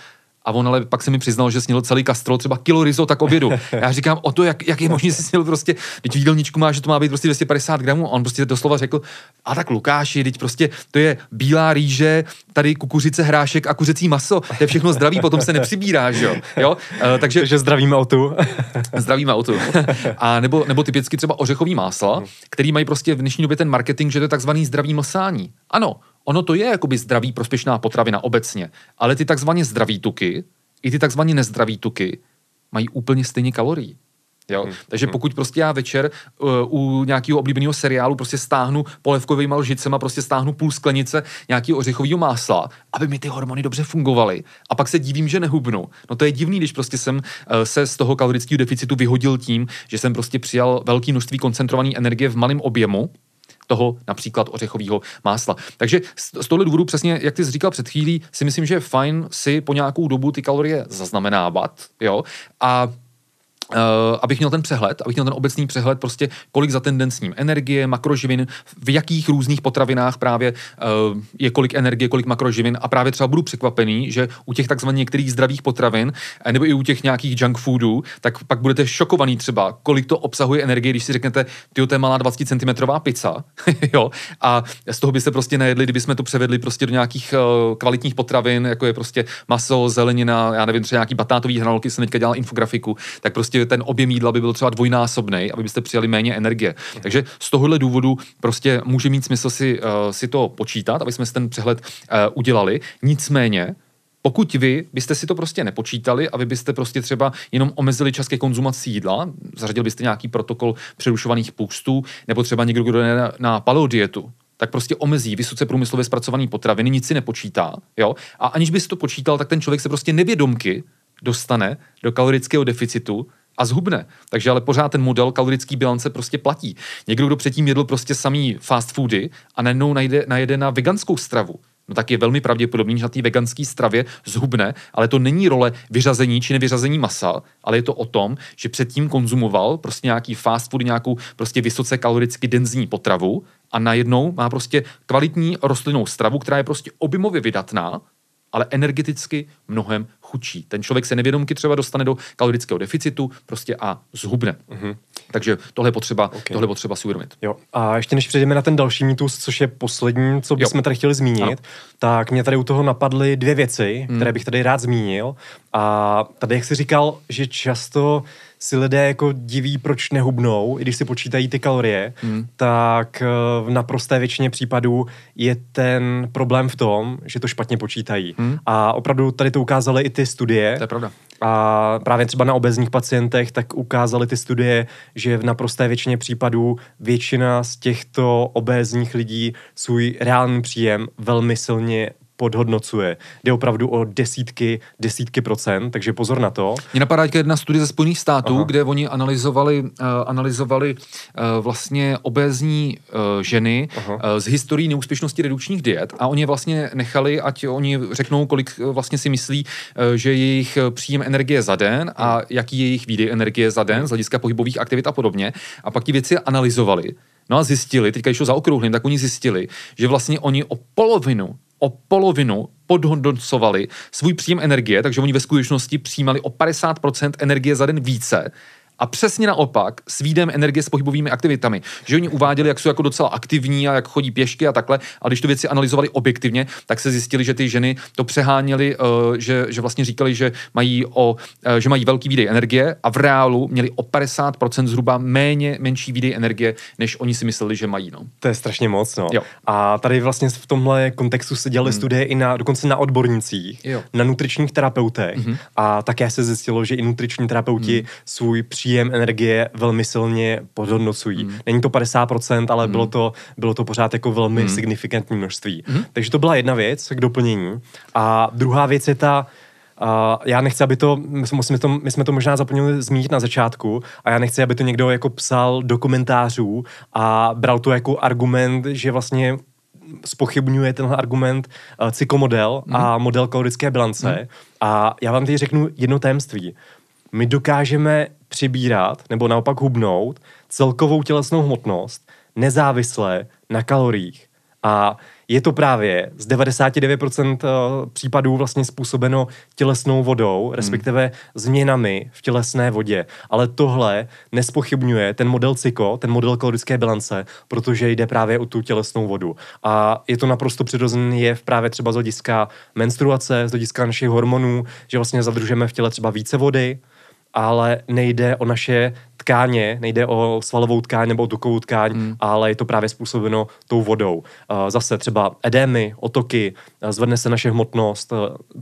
A on ale pak se mi přiznal, že sněl celý kastrol, třeba kilo risota k obědu. <laughs> Já říkám, o to, jak, jak je možné, že si sněl prostě, teď v jídelníčku má, že to má být prostě 250 gramů. A on prostě doslova řekl, a tak Lukáši, teď prostě to je bílá rýže, tady kukuřice, hrášek a kuřecí maso. To je všechno zdraví, potom se nepřibírá, že jo. jo? Uh, takže Takže zdravíme o tu. <laughs> Zdravíme auto. A nebo, nebo typicky třeba ořechový másla, který mají prostě v dnešní době ten marketing, že to je takzvaný zdravý mlsání. Ano, ono to je jakoby zdravý prospěšná potravina obecně, ale ty takzvaně zdraví tuky, i ty takzvaně nezdraví tuky mají úplně stejně kalorií. Jo? Hmm. Takže pokud prostě já večer uh, u nějakého oblíbeného seriálu prostě stáhnu polevkovými lžicema, prostě stáhnu půl sklenice nějakého ořechového másla, aby mi ty hormony dobře fungovaly. A pak se divím, že nehubnu. No to je divný, když prostě jsem uh, se z toho kalorického deficitu vyhodil tím, že jsem prostě přijal velké množství koncentrované energie v malém objemu, toho například ořechového másla. Takže z, tohle důvodu přesně, jak ty jsi říkal před chvílí, si myslím, že je fajn si po nějakou dobu ty kalorie zaznamenávat, jo, a Uh, abych měl ten přehled, abych měl ten obecný přehled, prostě kolik za ten energie, makroživin, v jakých různých potravinách právě uh, je kolik energie, kolik makroživin. A právě třeba budu překvapený, že u těch takzvaných některých zdravých potravin, eh, nebo i u těch nějakých junk foodů, tak pak budete šokovaný třeba, kolik to obsahuje energie, když si řeknete, ty to je malá 20 cm pizza, <laughs> jo, a z toho byste prostě nejedli, kdybychom to převedli prostě do nějakých uh, kvalitních potravin, jako je prostě maso, zelenina, já nevím, třeba nějaký batátový hranolky, jsem teďka dělal infografiku, tak prostě ten objem jídla by byl třeba dvojnásobný, aby byste přijali méně energie. Takže z tohohle důvodu prostě může mít smysl si, uh, si to počítat, aby jsme si ten přehled uh, udělali. Nicméně, pokud vy byste si to prostě nepočítali a vy byste prostě třeba jenom omezili čas ke konzumaci jídla, zařadil byste nějaký protokol přerušovaných půstů, nebo třeba někdo, kdo jde na, na paleodietu, tak prostě omezí vysoce průmyslově zpracovaný potraviny, nic si nepočítá, jo? A aniž by si to počítal, tak ten člověk se prostě nevědomky dostane do kalorického deficitu a zhubne. Takže ale pořád ten model kalorický bilance prostě platí. Někdo, kdo předtím jedl prostě samý fast foody a najednou najde, najede na veganskou stravu, no tak je velmi pravděpodobný, že na té veganské stravě zhubne, ale to není role vyřazení či nevyřazení masa, ale je to o tom, že předtím konzumoval prostě nějaký fast food, nějakou prostě vysoce kaloricky denzní potravu a najednou má prostě kvalitní rostlinnou stravu, která je prostě objemově vydatná, ale energeticky mnohem chudší. Ten člověk se nevědomky třeba dostane do kalorického deficitu prostě a zhubne. Mm-hmm. Takže tohle je potřeba, okay. tohle je potřeba si uvědomit. Jo. A ještě než přejdeme na ten další mýtus, což je poslední, co bychom tady chtěli zmínit, ano. tak mě tady u toho napadly dvě věci, hmm. které bych tady rád zmínil. A tady, jak jsi říkal, že často si lidé jako diví, proč nehubnou, i když si počítají ty kalorie, hmm. tak eh, v naprosté většině případů je ten problém v tom, že to špatně počítají. Hmm. A opravdu tady to ukázaly i ty studie. To je pravda. A právě třeba na obezních pacientech tak ukázaly ty studie, že v naprosté většině případů většina z těchto obézních lidí svůj reálný příjem velmi silně podhodnocuje. Jde opravdu o desítky, desítky procent, takže pozor na to. Mně napadá jedna studie ze Spojených států, Aha. kde oni analyzovali, uh, analyzovali uh, vlastně obézní uh, ženy uh, z historií neúspěšnosti redukčních diet a oni vlastně nechali, ať oni řeknou, kolik vlastně si myslí, uh, že jejich příjem energie za den a jaký je jejich výdej energie za den z hlediska pohybových aktivit a podobně. A pak ti věci analyzovali. No a zjistili, teďka když to zaokrouhlím, tak oni zjistili, že vlastně oni o polovinu o polovinu podhodnocovali svůj příjem energie, takže oni ve skutečnosti přijímali o 50% energie za den více, a přesně naopak s výdem energie s pohybovými aktivitami. Že oni uváděli, jak jsou jako docela aktivní a jak chodí pěšky a takhle, a když tu věci analyzovali objektivně, tak se zjistili, že ty ženy to přeháněly, uh, že, že vlastně říkali, že mají, o, uh, že mají velký výdej energie a v reálu měli o 50% zhruba méně, menší výdej energie, než oni si mysleli, že mají. No. To je strašně moc. No. Jo. A tady vlastně v tomhle kontextu se dělaly hmm. studie i na, dokonce na odbornících, jo. na nutričních terapeutech hmm. a také se zjistilo, že i nutriční terapeuti hmm. svůj příjem příjem energie velmi silně podhodnocují. Mm. Není to 50%, ale mm. bylo, to, bylo to pořád jako velmi mm. signifikantní množství. Mm. Takže to byla jedna věc k doplnění. A druhá věc je ta, Uh, já nechci, aby to my, jsme to, my jsme to možná zapomněli zmínit na začátku, a já nechci, aby to někdo jako psal do komentářů a bral to jako argument, že vlastně spochybňuje tenhle argument uh, cyklomodel mm. a model kalorické bilance. Mm. A já vám teď řeknu jedno tajemství. My dokážeme přibírat nebo naopak hubnout celkovou tělesnou hmotnost nezávisle na kaloriích. A je to právě z 99% eh, případů vlastně způsobeno tělesnou vodou, respektive hmm. změnami v tělesné vodě. Ale tohle nespochybňuje ten model CYKO, ten model kalorické bilance, protože jde právě o tu tělesnou vodu. A je to naprosto přirozený jev právě třeba z hlediska menstruace, z hlediska našich hormonů, že vlastně zadržujeme v těle třeba více vody, ale nejde o naše tkáně, nejde o svalovou tkáň nebo o tukovou tkáň, hmm. ale je to právě způsobeno tou vodou. Zase třeba edémy, otoky, zvedne se naše hmotnost,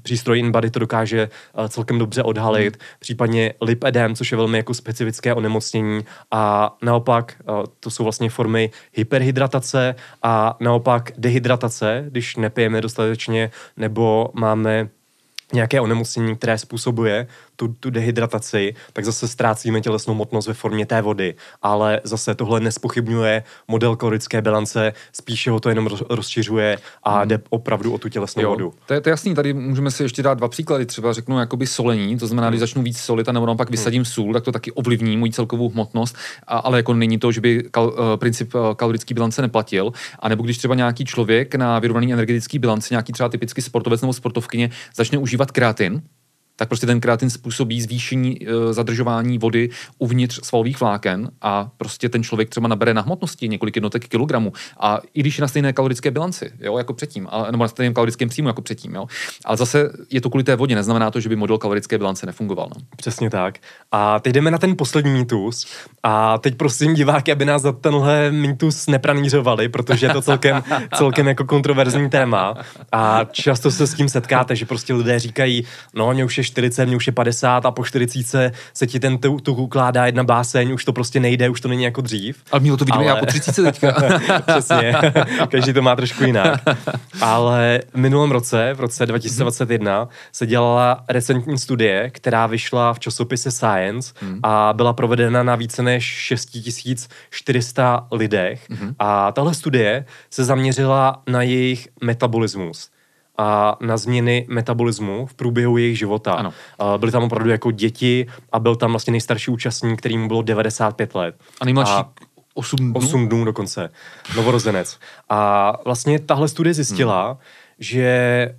přístroj InBody to dokáže celkem dobře odhalit, hmm. případně lip edém, což je velmi jako specifické onemocnění a naopak to jsou vlastně formy hyperhydratace a naopak dehydratace, když nepijeme dostatečně nebo máme nějaké onemocnění, které způsobuje tu, tu dehydrataci, tak zase ztrácíme tělesnou motnost ve formě té vody. Ale zase tohle nespochybňuje model kalorické bilance, spíše ho to jenom rozšiřuje a hmm. jde opravdu o tu tělesnou jo, vodu. To je, to je jasný, tady můžeme si ještě dát dva příklady. Třeba řeknu jakoby solení, to znamená, když hmm. začnu víc solit a nebo pak vysadím hmm. sůl, tak to taky ovlivní můj celkovou hmotnost, a, ale jako není to, že by kal, uh, princip uh, kalorické bilance neplatil. A nebo když třeba nějaký člověk na vyrovnaný energetický bilanci, nějaký třeba typický sportovec nebo sportovkyně, začne užívat kreatin, tak prostě ten kreatin způsobí zvýšení e, zadržování vody uvnitř svalových vláken a prostě ten člověk třeba nabere na hmotnosti několik jednotek kilogramů. A i když je na stejné kalorické bilanci, jo, jako předtím, ale, nebo na stejném kalorickém příjmu jako předtím, jo. Ale zase je to kvůli té vodě, neznamená to, že by model kalorické bilance nefungoval. No. Přesně tak. A teď jdeme na ten poslední mýtus. A teď prosím diváky, aby nás za tenhle mýtus nepranířovali, protože je to celkem, <laughs> celkem jako kontroverzní téma. A často se s tím setkáte, že prostě lidé říkají, no, mě už je 40, mě už je 50 a po 40 se ti ten tuk ukládá jedna báseň, už to prostě nejde, už to není jako dřív. A my to vidíme ale... já po 30 teďka. <laughs> Přesně, každý to má trošku jinak. Ale v minulém roce, v roce 2021, se dělala recentní studie, která vyšla v časopise Science hmm. a byla provedena na více než 6400 lidech. Hmm. A tahle studie se zaměřila na jejich metabolismus a na změny metabolismu v průběhu jejich života. Ano. Byli tam opravdu jako děti a byl tam vlastně nejstarší účastník, kterým bylo 95 let. A nejmladší a 8 dnů? 8 dnů dokonce, novorozenec. A vlastně tahle studie zjistila, hmm. že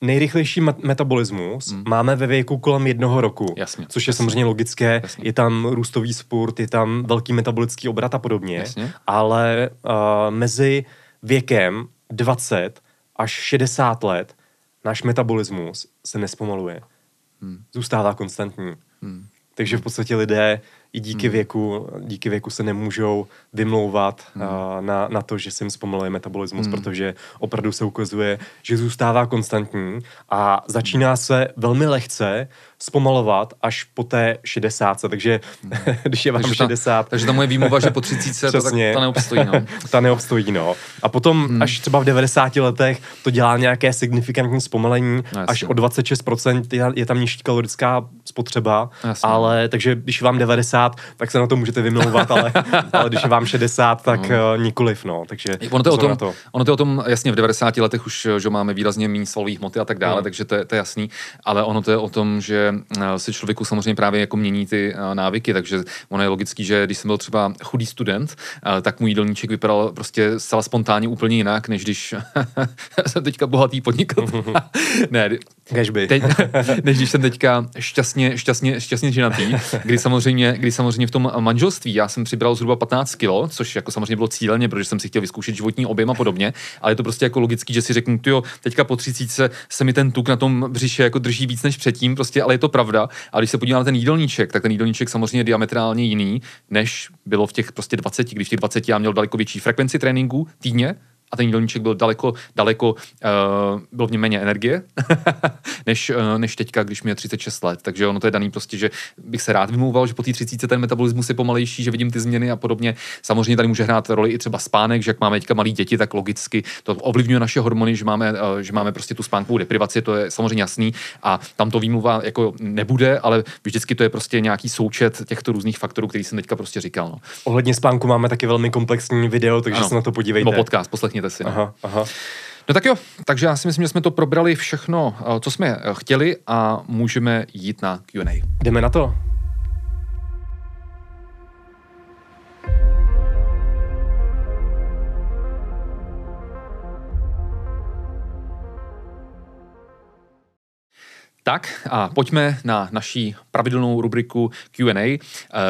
nejrychlejší metabolismus hmm. máme ve věku kolem jednoho roku, Jasně. což je samozřejmě logické. Jasně. Je tam růstový spurt, je tam velký metabolický obrat a podobně, Jasně. ale uh, mezi věkem 20 až 60 let náš metabolismus se nespomaluje. Hmm. Zůstává konstantní. Hmm. Takže v podstatě lidé i díky hmm. věku, díky věku se nemůžou vymlouvat hmm. a, na, na to, že se jim zpomaluje metabolismus, hmm. protože opravdu se ukazuje, že zůstává konstantní a začíná se velmi lehce zpomalovat až po té 60. Takže hmm. <laughs> když je vám takže 60... Ta, takže ta moje výmova, že po 30 to, tak, ta neobstojí. No. <laughs> ta neobstojí, no. A potom hmm. až třeba v 90 letech to dělá nějaké signifikantní zpomalení, no, až o 26% je, je tam nižší kalorická spotřeba, jasně. ale takže když vám 90, tak se na to můžete vymlouvat, ale, <laughs> ale když je vám 60, tak uh, nikoliv, no. Takže ono to, je o tom, to. ono to je o tom, jasně v 90 letech už že máme výrazně méně svalových hmoty a tak dále, no. takže to je, to je jasný, ale ono to je o tom, že Eh, si člověku samozřejmě právě jako mění ty eh, návyky, takže ono je logický, že když jsem byl třeba chudý student, tak můj jídelníček vypadal prostě zcela spontánně úplně jinak, než když <laughs> jsem teďka bohatý podnikatel. <laughs> ne. Teď, než když jsem teďka šťastně, šťastně, šťastně ženatý, kdy samozřejmě, kdy samozřejmě v tom manželství já jsem přibral zhruba 15 kilo, což jako samozřejmě bylo cíleně, protože jsem si chtěl vyzkoušet životní objem a podobně, ale je to prostě jako logický, že si řeknu, jo, teďka po 30 se mi ten tuk na tom břiše jako drží víc než předtím, prostě, ale je to pravda. A když se podívám na ten jídelníček, tak ten jídelníček samozřejmě je diametrálně jiný, než bylo v těch prostě 20, když v těch 20 já měl daleko větší frekvenci tréninku týdně, a ten jídelníček byl daleko, daleko, uh, bylo v něm méně energie, <laughs> než, uh, než teďka, když mě 36 let. Takže ono to je daný prostě, že bych se rád vymlouval, že po té 30 ten metabolismus je pomalejší, že vidím ty změny a podobně. Samozřejmě tady může hrát roli i třeba spánek, že jak máme teďka malí děti, tak logicky to ovlivňuje naše hormony, že máme, uh, že máme prostě tu spánkovou deprivaci, to je samozřejmě jasný a tam to výmluva jako nebude, ale vždycky to je prostě nějaký součet těchto různých faktorů, který jsem teďka prostě říkal. No. Ohledně spánku máme taky velmi komplexní video, takže ano. se na to podívejte. Nebo podcast, poslechněte řekněte si. Aha, aha. No tak jo, takže já si myslím, že jsme to probrali všechno, eh, co jsme eh, chtěli a můžeme jít na Q&A. Jdeme na to. Tak a pojďme na naší pravidelnou rubriku Q&A,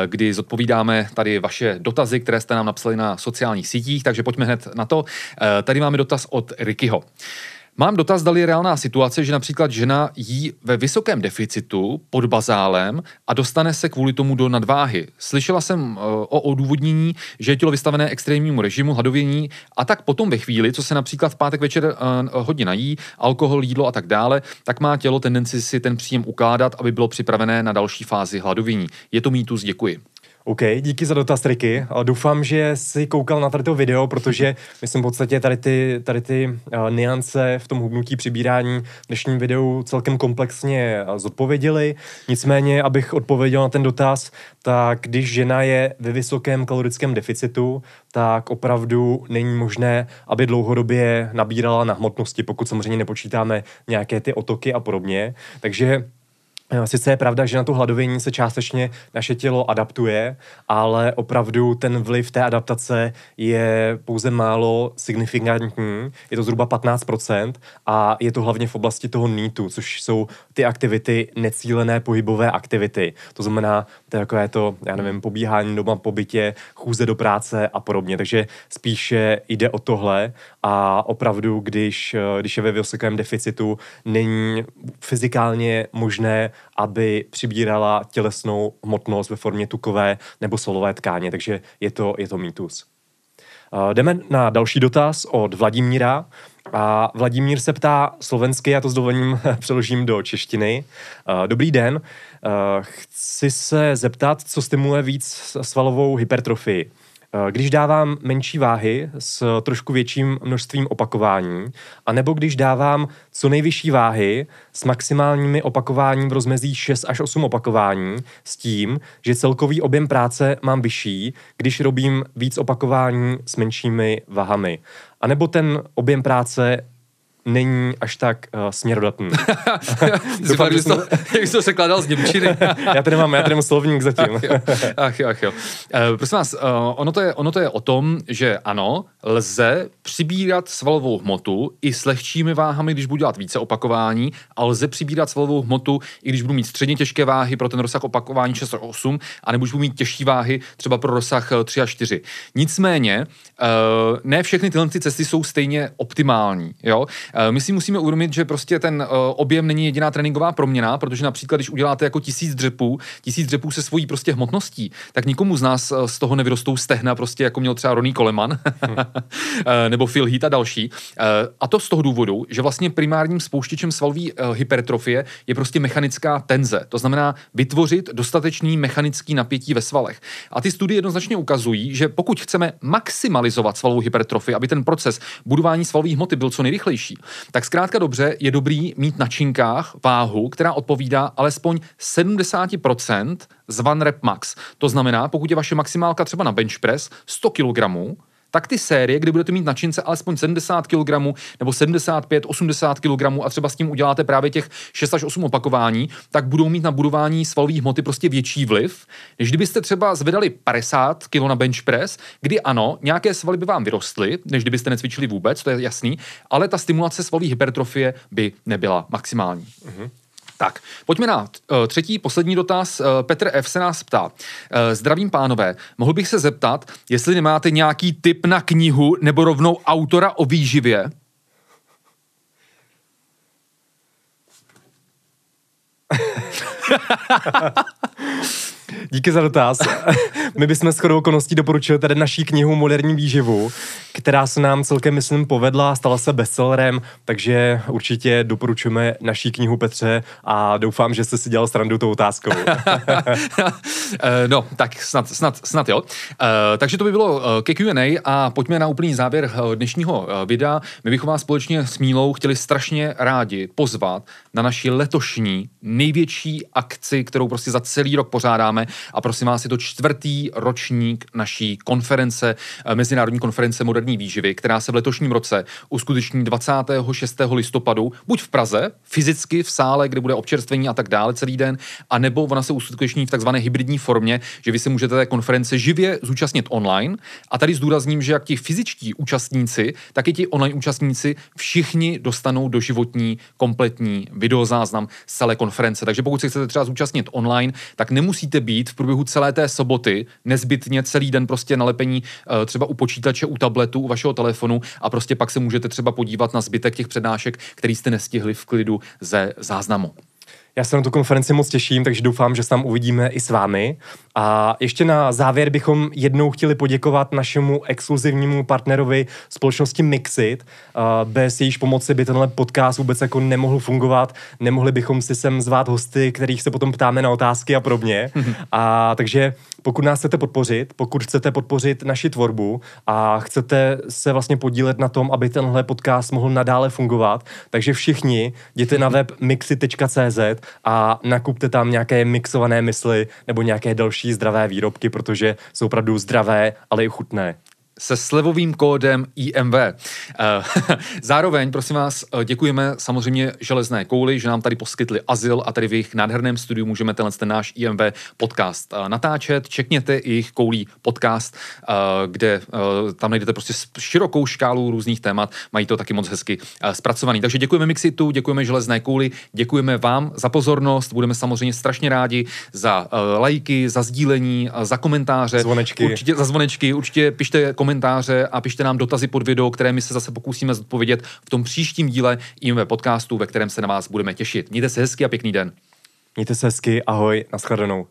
kdy zodpovídáme tady vaše dotazy, které jste nám napsali na sociálních sítích, takže pojďme hned na to. Tady máme dotaz od Rickyho. Mám dotaz, dali je reálná situace, že například žena jí ve vysokém deficitu pod bazálem a dostane se kvůli tomu do nadváhy. Slyšela jsem eh, o odůvodnění, že je tělo vystavené extrémnímu režimu hladovění a tak potom ve chvíli, co se například v pátek večer uh, hodně nají, alkohol, jídlo a tak dále, tak má tělo tendenci si ten příjem ukládat, aby bylo připravené na další fázi hladovění. Je to mýtus, děkuji. OK, díky za dotaz, Ricky. Doufám, že jsi koukal na tady to video, protože my jsme v podstatě tady ty, tady ty uh, niance v tom hubnutí přibírání v dnešním videu celkem komplexně uh, zodpověděli. Nicméně, abych odpověděl na ten dotaz, tak když žena je ve vysokém kalorickém deficitu, tak opravdu není možné, aby dlouhodobě nabírala na hmotnosti, pokud samozřejmě nepočítáme nějaké ty otoky a podobně. Takže Eh, sice je pravda, že na to hladovění se částečně naše tělo adaptuje, ale opravdu ten vliv té adaptace je pouze málo signifikantní, je to zhruba 15% a je to hlavně v oblasti toho nítu, což jsou ty aktivity, necílené pohybové aktivity. To znamená, takové to, já nevím, pobíhání doma po bytě, chůze do práce a podobně. Takže spíše jde o tohle a opravdu, když, eh, když je ve vysokém deficitu, není fyzikálně možné aby přibírala tělesnou hmotnost ve formě tukové nebo solové tkáně, takže je to, je to mýtus. Uh, jdeme na další dotaz od Vladimíra. A Vladimír se ptá slovensky, já to s dovolením <laughs> přeložím do češtiny. Uh, dobrý den, chci se zeptat, co stimuluje víc svalovou hypertrofii. Eh, když dávám menší váhy s trošku větším množstvím opakování, anebo když dávám co nejvyšší váhy s maximálními opakováním v rozmezí 6 až 8 opakování, s tím, že celkový objem práce mám vyšší, když robím víc opakování s menšími váhami. A nebo ten objem práce není až tak uh, směrodatný. <laughs> Doufám, že to, <laughs> jak jsi to překládal z Němčiny. <laughs> já tady mám, já tady mám slovník zatím. ach jo, ach jo, ach jo. Uh, prosím vás, uh, ono, to je, ono to je o tom, že ano, lze přibírat svalovou hmotu i s lehčími váhami, když budu dělat více opakování, a lze přibírat svalovou hmotu, i když budu mít středně těžké váhy pro ten rozsah opakování 6 až 8, a nebo budu mít těžší váhy třeba pro rozsah 3 až 4. Nicméně, uh, ne všechny tyhle cesty jsou stejně optimální. Jo? My si musíme uvědomit, že prostě ten objem není jediná tréninková proměna, protože například, když uděláte jako tisíc dřepů, tisíc dřepů se svojí prostě hmotností, tak nikomu z nás z toho nevyrostou stehna, prostě jako měl třeba Ronnie Coleman <laughs> nebo Phil Heath a další. A to z toho důvodu, že vlastně primárním spouštěčem svalové hypertrofie je prostě mechanická tenze. To znamená vytvořit dostatečný mechanický napětí ve svalech. A ty studie jednoznačně ukazují, že pokud chceme maximalizovat svalovou hypertrofii, aby ten proces budování svalové hmoty byl co nejrychlejší, tak zkrátka dobře je dobrý mít na činkách váhu, která odpovídá alespoň 70% z one rep max. To znamená, pokud je vaše maximálka třeba na bench press 100 kg, tak ty série, kdy budete mít na čince alespoň 70 kg nebo 75, 80 kg a třeba s tím uděláte právě těch 6 až 8 opakování, tak budou mít na budování svalové hmoty prostě větší vliv, než kdybyste třeba zvedali 50 kg na bench press, kdy ano, nějaké svaly by vám vyrostly, než kdybyste necvičili vůbec, to je jasný, ale ta stimulace svalové hypertrofie by nebyla maximální. Mm-hmm. Tak, pojďme na uh, třetí, poslední dotaz. Uh, Petr F. se nás ptá. Uh, zdravím pánové, mohl bych se zeptat, jestli nemáte nějaký tip na knihu nebo rovnou autora o výživě? <laughs> Díky za dotaz. <laughs> My bychom s chodou okolností doporučili tady naší knihu Moderní výživu, která se nám celkem, myslím, povedla, stala se bestsellerem, takže určitě doporučujeme naší knihu Petře a doufám, že jste si dělal srandu tou otázkou. <laughs> <laughs> Eh, no, tak snad, snad, snad jo. Eh, takže to by bylo eh, ke Q&A a pojďme na úplný závěr dnešního videa. My bychom vás společně s Mílou chtěli strašně rádi pozvat na naši letošní největší akci, kterou prostě za celý rok pořádáme chystáme a prosím vás, je to čtvrtý ročník naší konference, eh, Mezinárodní konference moderní výživy, která se v letošním roce uskuteční 26. listopadu, buď v Praze, fyzicky v sále, kde bude občerstvení a tak dále celý den, a nebo ona se uskuteční v takzvané hybridní formě, že vy se můžete té konference živě zúčastnit online. A tady zdůrazním, že jak ti fyzičtí účastníci, tak i ti online účastníci všichni dostanou doživotní kompletní videozáznam z celé konference. Takže pokud se chcete třeba zúčastnit online, tak nemusíte být v průběhu celé té soboty nezbytně celý den prostě nalepení eh, třeba u počítače, u tabletu, u vašeho telefonu a prostě pak se můžete třeba podívat na zbytek těch přednášek, který jste nestihli v klidu ze záznamu. Já se na tu konferenci moc těším, takže doufám, že se tam uvidíme i s vámi. A ještě na závěr bychom jednou chtěli poděkovat našemu exkluzivnímu partnerovi společnosti Mixit. Bez jejíž pomoci by tenhle podcast vůbec jako nemohl fungovat. Nemohli bychom si sem zvát hosty, kterých se potom ptáme na otázky a podobně. <laughs> a takže pokud nás chcete podpořit, pokud chcete podpořit naši tvorbu a chcete se vlastně podílet na tom, aby tenhle podcast mohl nadále fungovat, takže všichni jděte na <laughs> web mixit.cz a nakupte tam nějaké mixované mysli nebo nějaké další zdravé výrobky, protože jsou opravdu zdravé, ale i chutné se slevovým kódem IMV. Eh, <laughs> zároveň, prosím vás, eh, děkujeme samozřejmě Železné kouli, že nám tady poskytli azyl a tady v jejich nádherném studiu můžeme tenhle ten náš IMV podcast eh, natáčet. Čekněte jejich koulí podcast, kde tam najdete prostě širokou škálu různých témat. Mají to taky moc hezky zpracovaný. Takže děkujeme Mixitu, děkujeme Železné kouli, děkujeme vám za pozornost. Budeme samozřejmě strašně rádi za lajky, za sdílení, za komentáře. Zvonečky. Určitě za zvonečky, určitě pište komentáře a pište nám dotazy pod video, které my se zase pokusíme zodpovědět v tom příštím díle IMV podcastu, ve kterém se na vás budeme těšit. Mějte se hezky a pěkný den. Mějte se hezky, ahoj, nashledanou.